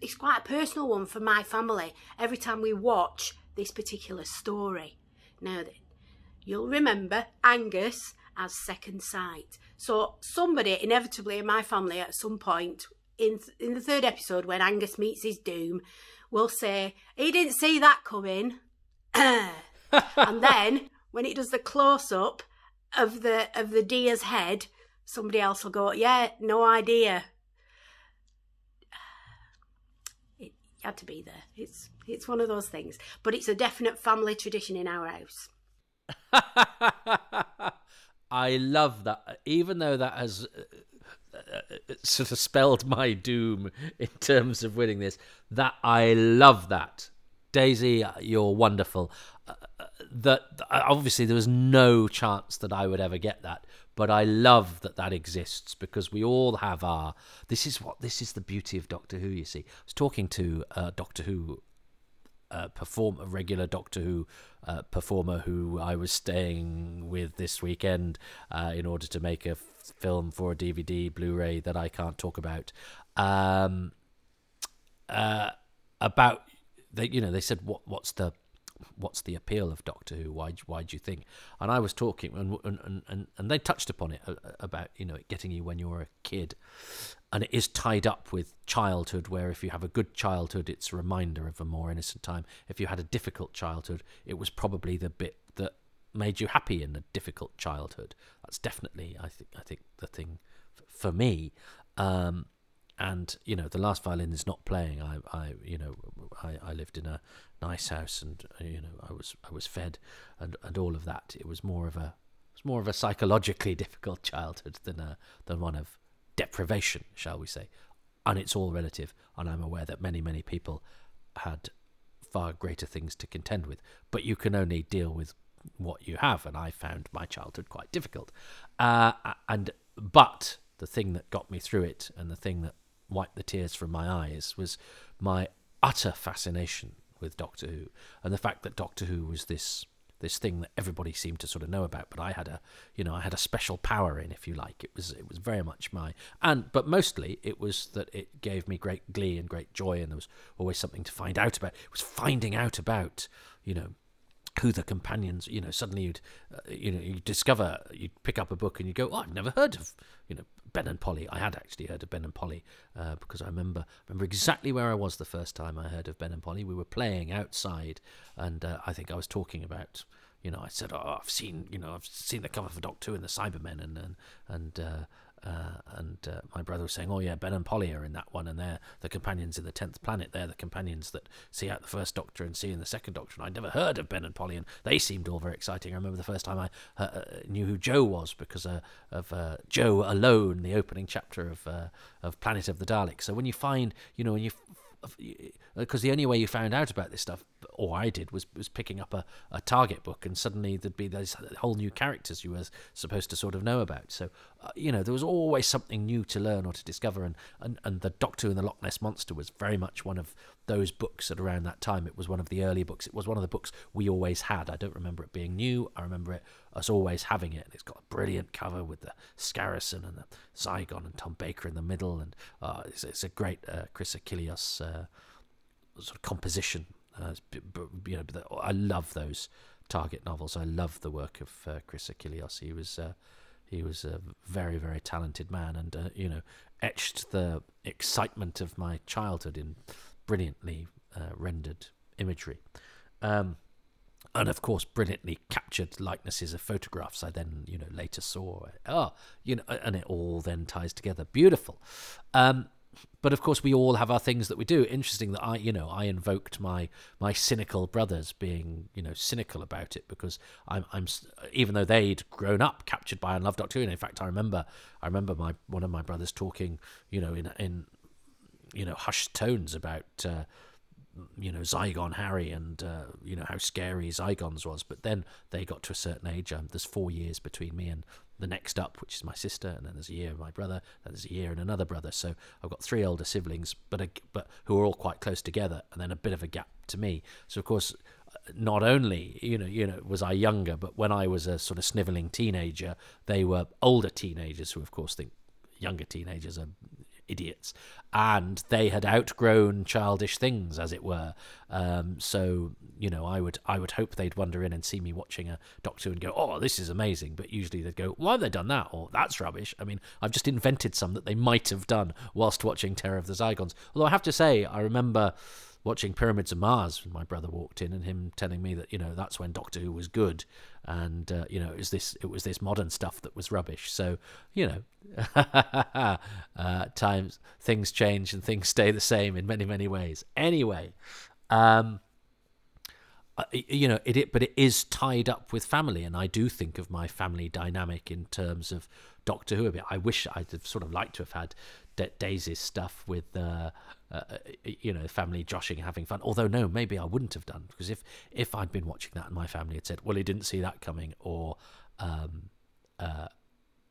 it's quite a personal one for my family. Every time we watch this particular story. Now then, you'll remember Angus as second sight. So somebody inevitably in my family at some point in in the third episode when Angus meets his doom will say he didn't see that coming, and then when it does the close up of the of the deer's head, somebody else will go, "Yeah, no idea." It had to be there. It's it's one of those things, but it's a definite family tradition in our house. I love that, even though that has uh, sort of spelled my doom in terms of winning this. That I love that. Daisy, you're wonderful. Uh, that obviously there was no chance that I would ever get that, but I love that that exists because we all have our. This is what this is the beauty of Doctor Who. You see, I was talking to uh, Doctor Who uh, perform a regular Doctor Who uh, performer who I was staying with this weekend uh, in order to make a film for a DVD Blu-ray that I can't talk about. Um, uh, about they, you know, they said what what's the what's the appeal of Doctor Who? Why why do you think? And I was talking, and and and, and they touched upon it uh, about you know getting you when you're a kid, and it is tied up with childhood. Where if you have a good childhood, it's a reminder of a more innocent time. If you had a difficult childhood, it was probably the bit that made you happy in a difficult childhood. That's definitely I think I think the thing f- for me. Um, and you know the last violin is not playing. I, I you know, I, I lived in a nice house, and uh, you know, I was I was fed, and, and all of that. It was more of a it was more of a psychologically difficult childhood than a than one of deprivation, shall we say? And it's all relative, and I'm aware that many many people had far greater things to contend with, but you can only deal with what you have, and I found my childhood quite difficult. Uh, and but the thing that got me through it, and the thing that wiped the tears from my eyes was my utter fascination with Doctor Who and the fact that Doctor Who was this this thing that everybody seemed to sort of know about but I had a you know I had a special power in if you like it was it was very much my and but mostly it was that it gave me great glee and great joy and there was always something to find out about it was finding out about you know who the companions you know suddenly you'd uh, you know you discover you'd pick up a book and you go oh I've never heard of you know Ben and Polly. I had actually heard of Ben and Polly uh, because I remember remember exactly where I was the first time I heard of Ben and Polly. We were playing outside, and uh, I think I was talking about. You know, I said, "Oh, I've seen, you know, I've seen the cover for Doctor Who and the Cybermen, and and and uh, and uh, my brother was saying, "Oh yeah, Ben and Polly are in that one, and they're the companions in the tenth planet. They're the companions that see out the first Doctor and see in the second Doctor." And I'd never heard of Ben and Polly, and they seemed all very exciting. I remember the first time I uh, uh knew who Jo was because uh, of uh, Jo alone, the opening chapter of of Planet of the Daleks. So when you find, you know, when you because the only way you found out about this stuff, or I did, was was picking up a, a target book, and suddenly there'd be those whole new characters you were supposed to sort of know about. So, uh, you know, there was always something new to learn or to discover, and, and and the Doctor and the Loch Ness Monster was very much one of those books at around that time. It was one of the early books. It was one of the books we always had. I don't remember it being new. I remember it us always having it. And it's got a brilliant cover with the Skarasen and the Zygon and Tom Baker in the middle, and uh, it's, it's, a great uh, Chris Achilleos uh, sort of composition. Uh, you know, I love those Target novels. I love the work of uh, Chris Achilleos. He was uh, he was a very very talented man, and you know, etched the excitement of my childhood in brilliantly uh, rendered imagery. Um, and of course, brilliantly captured likenesses of photographs. I then, you know, later saw. Oh, you know, and it all then ties together. Beautiful. Um, but of course, we all have our things that we do. Interesting that I, you know, I invoked my my cynical brothers being, you know, cynical about it because I'm, I'm, even though they'd grown up captured by unloved Doctor Who. And in fact, I remember, I remember my one of my brothers talking, you know, in in you know, hushed tones about, uh, you know, Zygon Harry and, uh, you know, how scary Zygons was. But then they got to a certain age. Um, there's four years between me and the next up, which is my sister, and then there's a year of my brother, then there's a year and another brother. So I've got three older siblings, but a, but who are all quite close together, and then a bit of a gap to me. So of course, not only you know you know was I younger, but when I was a sort of snivelling teenager, they were older teenagers who of course think younger teenagers are idiots, and they had outgrown childish things, as it were. Um, so you know, I would I would hope they'd wander in and see me watching a Doctor and go, "Oh, this is amazing," but usually they'd go, "Why have they done that?" or "That's rubbish." I mean, I've just invented some that they might have done whilst watching Terror of the Zygons. Although I have to say, I remember watching Pyramids of Mars when my brother walked in and him telling me that you know that's when Doctor Who was good and uh, you know it was this it was this modern stuff that was rubbish. So you know uh, times things change and things stay the same in many many ways. Anyway um, you know it, it but it is tied up with family and i do think of my family dynamic in terms of doctor who a bit. I wish i'd have sort of liked to have had Daisy's stuff with uh, uh, you know family joshing having fun. Although no maybe I wouldn't have done because if if I'd been watching that and my family had said well he didn't see that coming or um, uh,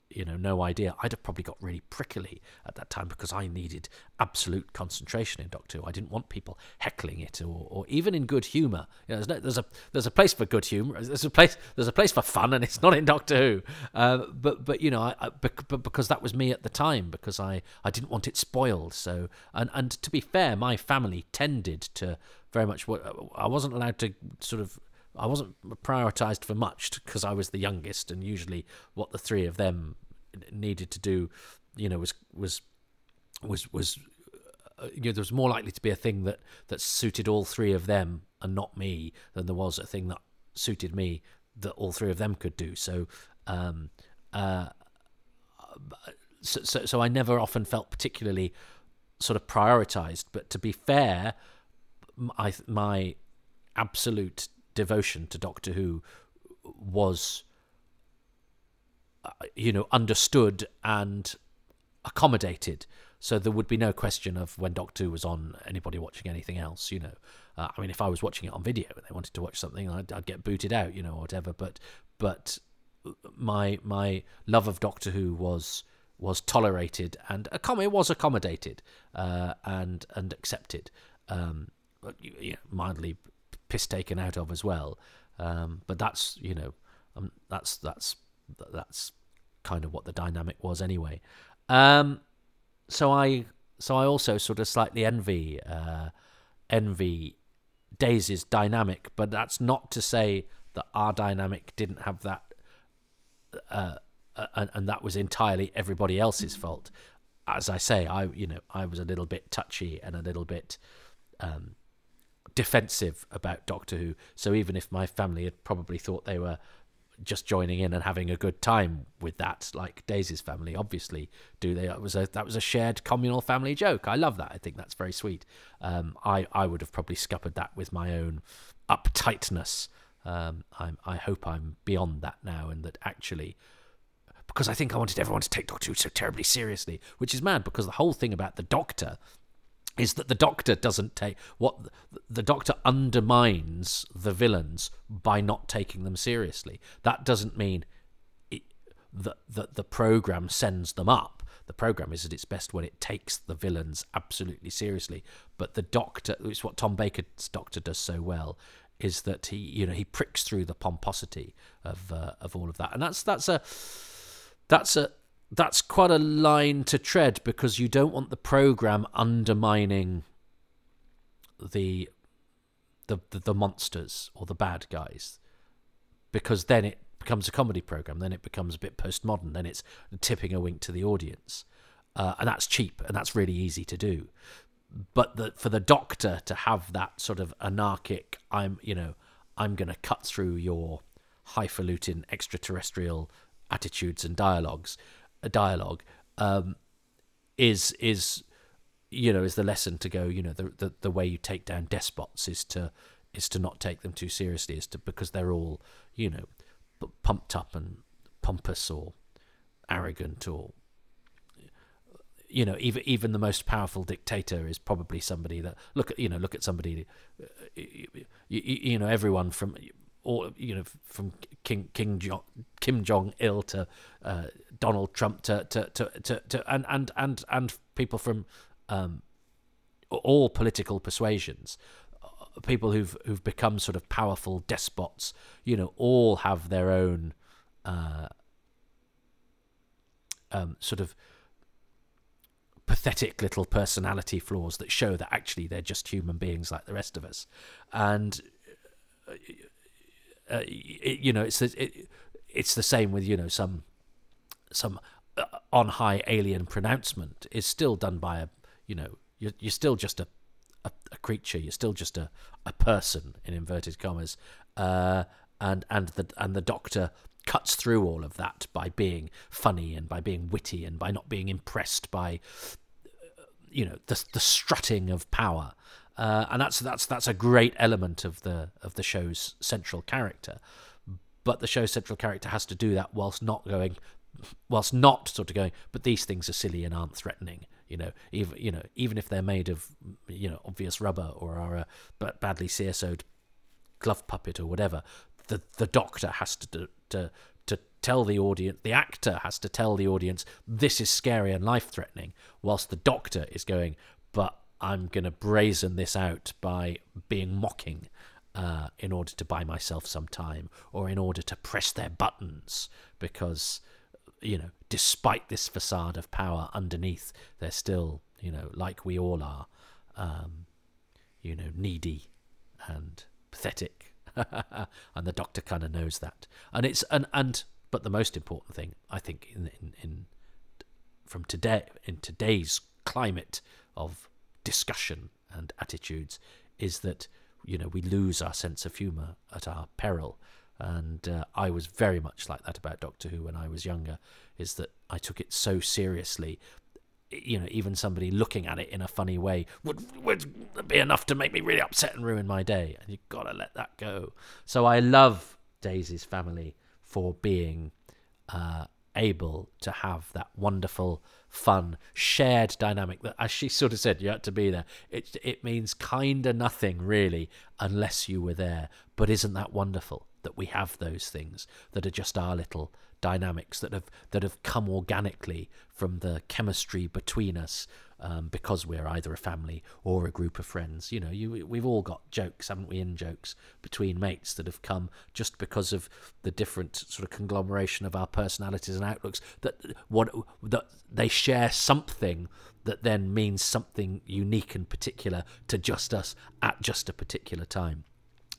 you know, no idea. I'd have probably got really prickly at that time because I needed absolute concentration in Doctor Who. I didn't want people heckling it, or, or even in good humour. You know, there's, no, there's a there's a place for good humour. There's a place there's a place for fun, and it's not in Doctor Who. Uh, but but you know, I, I, but because that was me at the time, because I, I didn't want it spoiled. So and and to be fair, my family tended to very much. I wasn't allowed to sort of I wasn't prioritized for much because I was the youngest, and usually what the three of them needed to do, you know, was was was was uh, you know there was more likely to be a thing that that suited all three of them and not me than there was a thing that suited me that all three of them could do. So. Um, uh, so, so, so I never often felt particularly sort of prioritized. But to be fair, my my absolute devotion to Doctor Who was, uh, you know, understood and accommodated. So there would be no question of when Doctor Who was on, anybody watching anything else, you know. Uh, I mean, if I was watching it on video and they wanted to watch something, I'd, I'd get booted out, you know, or whatever. But but my my love of Doctor Who was was tolerated and accom- it was accommodated uh, and and accepted, um, you know, mildly piss taken out of as well. Um, but that's you know um, that's that's that's kind of what the dynamic was anyway. Um, so I so I also sort of slightly envy uh, envy Daisy's dynamic, but that's not to say that our dynamic didn't have that, uh, and, and that was entirely everybody else's fault. As I say, I you know I was a little bit touchy and a little bit um, defensive about Doctor Who. So even if my family had probably thought they were just joining in and having a good time with that, like Daisy's family obviously do. They it was a that was a shared communal family joke. I love that. I think that's very sweet. Um, I I would have probably scuppered that with my own uptightness. Um, I'm I hope I'm beyond that now, and that actually because I think I wanted everyone to take Doctor Who so terribly seriously, which is mad because the whole thing about the Doctor is that the doctor doesn't take what the doctor undermines the villains by not taking them seriously. That doesn't mean it, that, that the program sends them up. The program is at its best when it takes the villains absolutely seriously. But the doctor it's what tom baker's doctor does so well is that he you know he pricks through the pomposity of uh, of all of that. And that's that's a that's a that's quite a line to tread because you don't want the program undermining the the the, the monsters or the bad guys because then it becomes a comedy program then it becomes a bit postmodern then it's tipping a wink to the audience. Uh, and that's cheap and that's really easy to do. But the, for the doctor to have that sort of anarchic i'm you know i'm going to cut through your highfalutin extraterrestrial attitudes and dialogues a dialogue um, is is you know is the lesson to go you know the, the the way you take down despots is to is to not take them too seriously is to because they're all you know pumped up and pompous or arrogant or you know even even the most powerful dictator is probably somebody that look at you know look at somebody you, you, you know everyone from or you know from King King Kim Jong Il to uh, Donald Trump to to, to to to and and and and people from um, all political persuasions, uh, people who've who've become sort of powerful despots, you know, all have their own uh, um, sort of pathetic little personality flaws that show that actually they're just human beings like the rest of us, and uh, uh, it, you know, it's it, it's the same with you know some some uh, on high alien pronouncement is still done by a you know you're you're still just a a, a creature. You're still just a a person in inverted commas, uh, and and the and the doctor cuts through all of that by being funny and by being witty and by not being impressed by you know the the strutting of power uh, and that's that's that's a great element of the of the show's central character. But the show's central character has to do that whilst not going, whilst not sort of going. But these things are silly and aren't threatening. You know, even you know, even if they're made of you know obvious rubber or are a badly CSO'd glove puppet or whatever, the the doctor has to to to to tell the audience, the actor has to tell the audience, this is scary and life threatening, whilst the doctor is going, but I'm going to brazen this out by being mocking uh, in order to buy myself some time or in order to press their buttons because, you know, despite this facade of power underneath, they're still, you know, like we all are, um, you know, needy and pathetic. and the doctor kind of knows that. And it's, and, and, but the most important thing, I think, in, in, in from today, in today's climate of discussion and attitudes is that you know we lose our sense of humor at our peril. And uh, I was very much like that about Doctor Who when I was younger is that I took it so seriously. You know even somebody looking at it in a funny way would would be enough to make me really upset and ruin my day. And you've got to let that go. So I love Daisy's family for being uh, able to have that wonderful fun, shared dynamic that, as she sort of said, you had to be there. It it means kind of nothing really unless you were there. But isn't that wonderful that we have those things that are just our little dynamics that have that have come organically from the chemistry between us um, because we're either a family or a group of friends. You know, you we've all got jokes, haven't we? In jokes between mates that have come just because of the different sort of conglomeration of our personalities and outlooks. That what that they share something that then means something unique and particular to just us at just a particular time.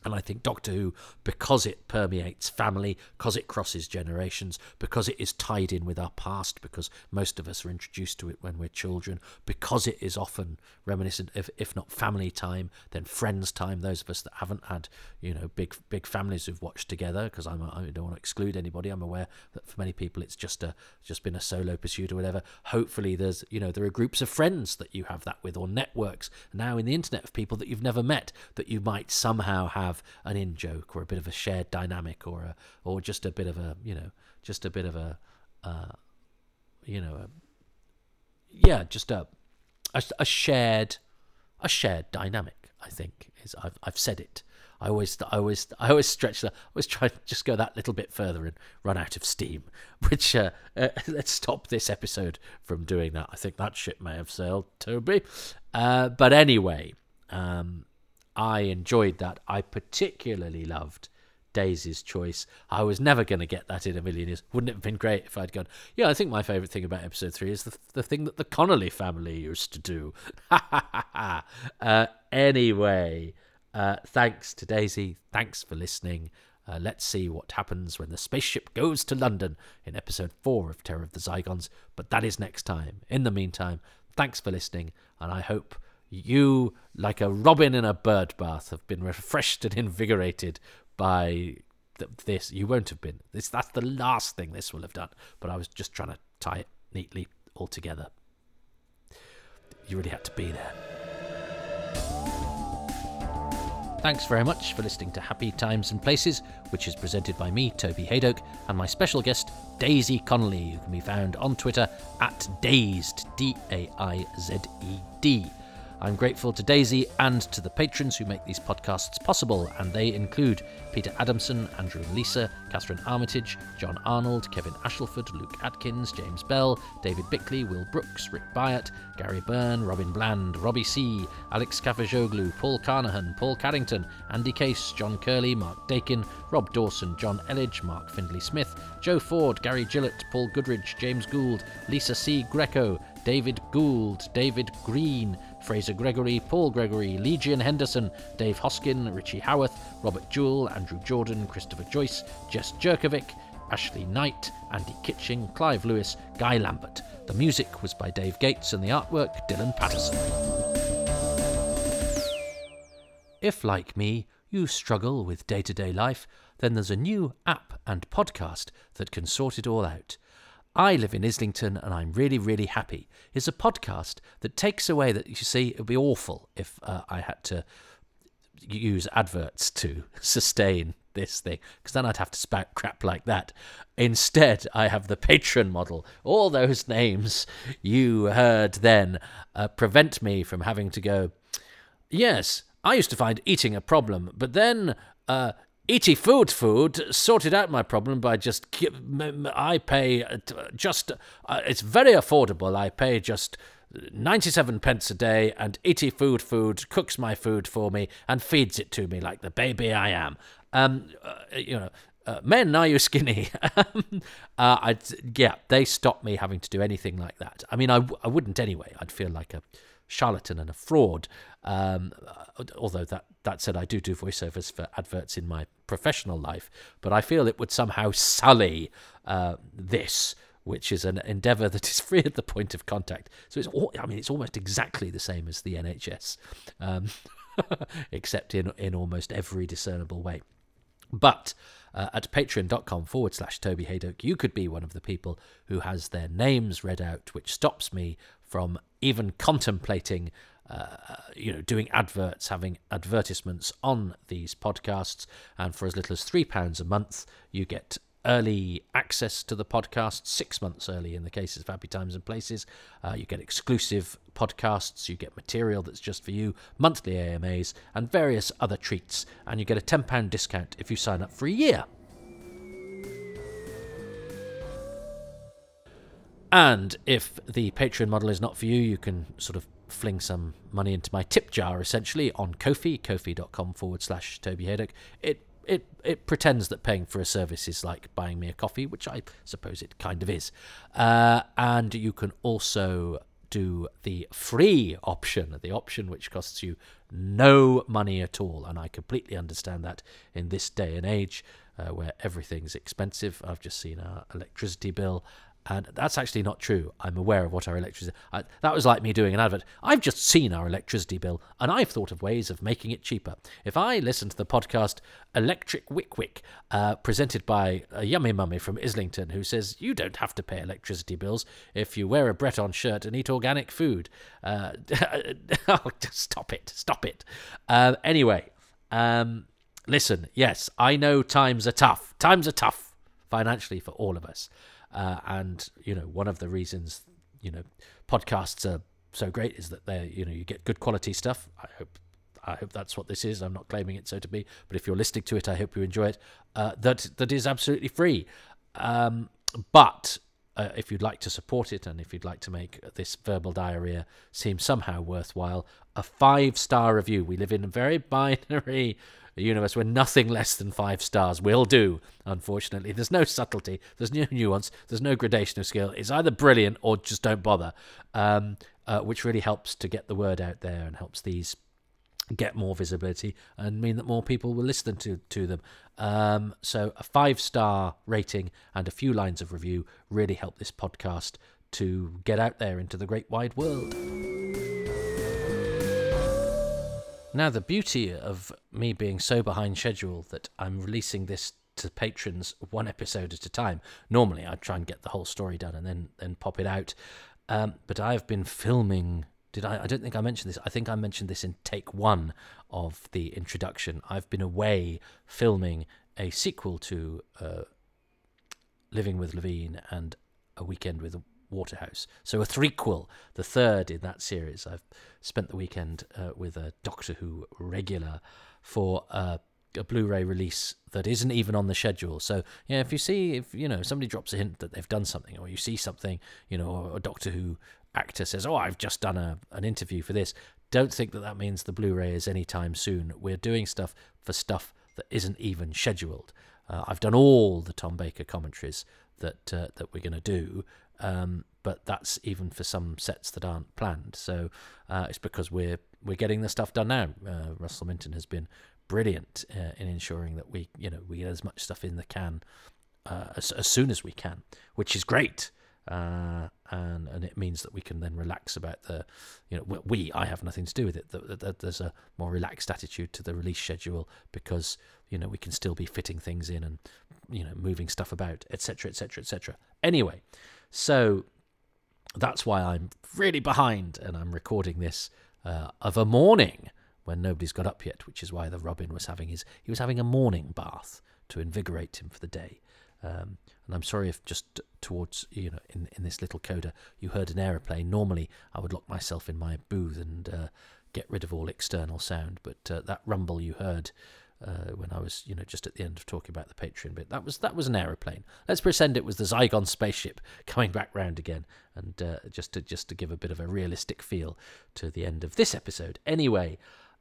And I think Doctor Who, because it permeates family, because it crosses generations, because it is tied in with our past, because most of us are introduced to it when we're children, because it is often reminiscent of, if not family time, then friends time. Those of us that haven't had, you know, big big families who've watched together, because I don't want to exclude anybody. I'm aware that for many people it's just a just been a solo pursuit or whatever. Hopefully, there's you know there are groups of friends that you have that with, or networks now in the internet of people that you've never met that you might somehow have have an in joke or a bit of a shared dynamic or a or just a bit of a you know just a bit of a uh, you know a, yeah just a, a a shared a shared dynamic I think is I've I've said it I always, I always, I always stretch that. I always try to just go that little bit further and run out of steam. Which uh, uh, let's stop this episode from doing that. I think that ship may have sailed, Toby. Uh, but anyway, um, I enjoyed that. I particularly loved Daisy's choice. I was never going to get that in a million years. Wouldn't it have been great if I'd gone, yeah, I think my favourite thing about episode three is the, the thing that the Connolly family used to do. uh, anyway, uh, thanks to Daisy. Thanks for listening. Uh, let's see what happens when the spaceship goes to London in episode four of Terror of the Zygons. But that is next time. In the meantime, thanks for listening, and I hope you, like a robin in a bird bath, have been refreshed and invigorated by th- this. You won't have been. This that's the last thing this will have done. But I was just trying to tie it neatly all together. You really had to be there. Thanks very much for listening to Happy Times and Places, which is presented by me, Toby Hadoke, and my special guest, Daisy Connolly, who can be found on Twitter at Daized, D A I Z E D. I'm grateful to Daisy and to the patrons who make these podcasts possible, and they include Peter Adamson, Andrew and Lisa, Catherine Armitage, John Arnold, Kevin Ashelford, Luke Atkins, James Bell, David Bickley, Will Brooks, Rick Byatt, Gary Byrne, Robin Bland, Robbie C., Alex Kafajoglu, Paul Carnahan, Paul Carrington, Andy Case, John Curley, Mark Dakin, Rob Dawson, John Elledge, Mark Findlay Smith, Joe Ford, Gary Gillett, Paul Goodridge, James Gould, Lisa C. Greco, David Gould, David Green, Fraser Gregory, Paul Gregory, Legion Henderson, Dave Hoskin, Richie Howarth, Robert Jewell, Andrew Jordan, Christopher Joyce, Jess Jerkovic, Ashley Knight, Andy Kitching, Clive Lewis, Guy Lambert. The music was by Dave Gates and the artwork Dylan Patterson. If, like me, you struggle with day to day life, then there's a new app and podcast that can sort it all out. I live in Islington and I'm really, really happy It's a podcast that takes away that you see, it would be awful if uh, I had to use adverts to sustain this thing because then I'd have to spout crap like that. Instead, I have the patron model. All those names you heard then uh, prevent me from having to go, yes, I used to find eating a problem, but then uh, Eaty Food Food sorted out my problem by just I pay uh, just uh, it's very affordable. I pay just 97 pence a day and Eaty Food Food cooks my food for me and feeds it to me like the baby I am. Um uh, you know uh, men, are you skinny? uh, yeah, they stopped me having to do anything like that. I mean, I, w- I wouldn't anyway. I'd feel like a charlatan and a fraud. Um, uh, although that that said, I do do voiceovers for adverts in my professional life, but I feel it would somehow sully uh, this, which is an endeavour that is free at the point of contact. So it's, all, I mean, it's almost exactly the same as the NHS, um, except in in almost every discernible way. But uh, at patreon.com forward slash Toby Hadoke, you could be one of the people who has their names read out, which stops me from even contemplating, uh, you know, doing adverts, having advertisements on these podcasts. And for as little as £3 a month, you get early access to the podcast, six months early in the cases of Happy Times and Places. Uh, you get exclusive podcasts, you get material that's just for you, monthly AMAs, and various other treats. And you get a £10 discount if you sign up for a year. And if the Patreon model is not for you, you can sort of fling some money into my tip jar essentially on Ko-fi, ko-fi.com forward slash Toby Hadoke. It it it pretends that paying for a service is like buying me a coffee, which I suppose it kind of is. Uh, and you can also do the free option, the option which costs you no money at all. And I completely understand that in this day and age uh, where everything's expensive. I've just seen our electricity bill and that's actually not true. I'm aware of what our electricity. I, that was like me doing an advert. I've just seen our electricity bill, and I've thought of ways of making it cheaper. If I listen to the podcast Electric Wick Wick, uh, presented by a yummy mummy from Islington, who says you don't have to pay electricity bills if you wear a Breton shirt and eat organic food. Uh, oh, stop it! Stop it! Uh, anyway, um, listen. Yes, I know times are tough. Times are tough financially for all of us. Uh, and you know, one of the reasons you know podcasts are so great is that they you know you get good quality stuff. I hope I hope that's what this is. I'm not claiming it so to be, but if you're listening to it, I hope you enjoy it. Uh, that that is absolutely free. Um, but uh, if you'd like to support it and if you'd like to make this verbal diarrhea seem somehow worthwhile, a five star review. We live in a very binary universe where nothing less than five stars will do, unfortunately. There's no subtlety, there's no nuance, there's no gradation of skill. It's either brilliant or just don't bother, um, uh, which really helps to get the word out there and helps these get more visibility and mean that more people will listen to, to them. Um, so, a five star rating and a few lines of review really help this podcast to get out there into the great wide world. Now, the beauty of me being so behind schedule that I'm releasing this to patrons one episode at a time. Normally, I'd try and get the whole story done and then then pop it out. Um, but I've been filming. Did I? I don't think I mentioned this. I think I mentioned this in take one of the introduction. I've been away filming a sequel to uh, Living with Levene and A Weekend with Waterhouse. So a threequel, the third in that series. I've spent the weekend uh, with a Doctor Who regular for a Blu-ray release that isn't even on the schedule. So yeah, if you see if you know somebody drops a hint that they've done something, or you see something, you know, a Doctor Who actor says, "Oh, I've just done a an interview for this," don't think that that means the Blu-ray is anytime soon. We're doing stuff for stuff that isn't even scheduled. Uh, I've done all the Tom Baker commentaries that uh, that we're going to do, um, but that's even for some sets that aren't planned. So uh, it's because we're we're getting the stuff done now. Uh, Russell Minton has been brilliant uh, in ensuring that we you know we get as much stuff in the can uh, as, as soon as we can, which is great. Uh, and and it means that we can then relax about the, you know, we I have nothing to do with it. That, that there's a more relaxed attitude to the release schedule because you know we can still be fitting things in and you know moving stuff about, etc., etc., etc. Anyway, so that's why I'm really behind, and I'm recording this uh, of a morning when nobody's got up yet, which is why the Robin was having his he was having a morning bath to invigorate him for the day. Um, and I'm sorry if just towards you know in in this little coda you heard an aeroplane. Normally I would lock myself in my booth and uh, get rid of all external sound, but uh, that rumble you heard uh, when I was, you know, just at the end of talking about the Patreon bit. That was that was an aeroplane. Let's pretend it was the Zygon spaceship coming back round again, and uh, just to just to give a bit of a realistic feel to the end of this episode. Anyway,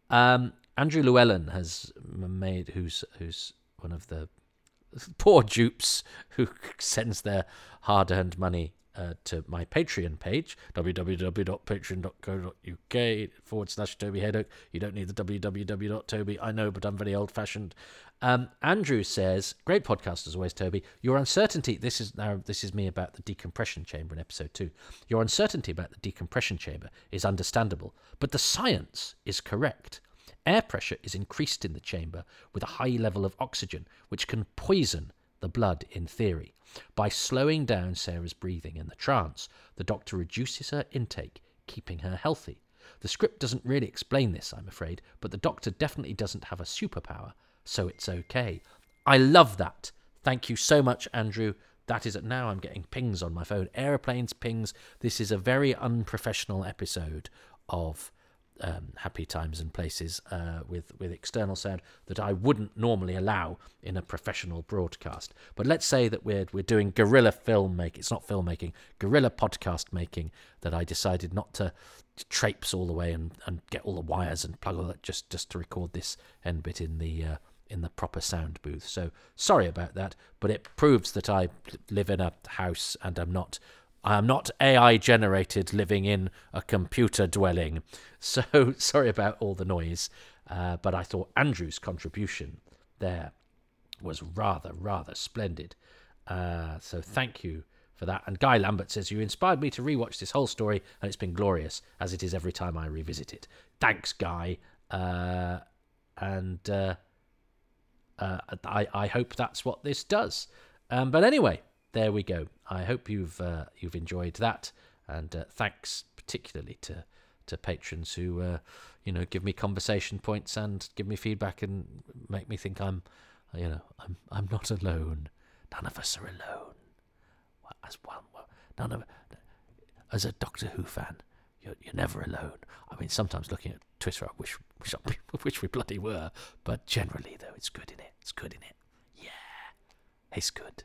um, Andrew Llewellyn has made who's who's one of the poor dupes who sends their hard-earned money uh, to my Patreon page, www.patreon.co.uk forward slash Toby Hadoke. You don't need the www.toby. I know, but I'm very old fashioned. Um, Andrew says, "Great podcast as always, Toby. Your uncertainty. This is now. This is me about the decompression chamber in episode two. Your uncertainty about the decompression chamber is understandable, but the science is correct. Air pressure is increased in the chamber with a high level of oxygen, which can poison the blood in theory. By slowing down Sarah's breathing in the trance, the doctor reduces her intake, keeping her healthy. The script doesn't really explain this, I'm afraid, but the doctor definitely doesn't have a superpower, so it's okay. I love that. Thank you so much, Andrew. That is it. Now I'm getting pings on my phone. Aeroplanes, pings. This is a very unprofessional episode of um, happy times and places uh, with with external sound that I wouldn't normally allow in a professional broadcast. But let's say that we're we're doing guerrilla filmmaking. It's not filmmaking, guerrilla podcast making. That I decided not to traipse all the way and, and get all the wires and plug all that just just to record this end bit in the. Uh, in the proper sound booth. So sorry about that, but it proves that I live in a house and I'm not I am not AI generated living in a computer dwelling. So sorry about all the noise, uh, but I thought Andrew's contribution there was rather, rather splendid. Uh, so thank you for that. And Guy Lambert says, You inspired me to rewatch this whole story, and it's been glorious, as it is every time I revisit it. Thanks, Guy. Uh, and uh, uh, I, I hope that's what this does. Um, but anyway, there we go. I hope you've uh, you've enjoyed that, and uh, thanks particularly to to patrons who uh, you know give me conversation points and give me feedback and make me think I'm you know I'm I'm not alone. None of us are alone. As one, none of as a Doctor Who fan, you're, you're never alone. I mean, sometimes looking at Twitter, I wish wish, wish we bloody were, but generally though, it's good in it. It's good in it. Yeah, it's good.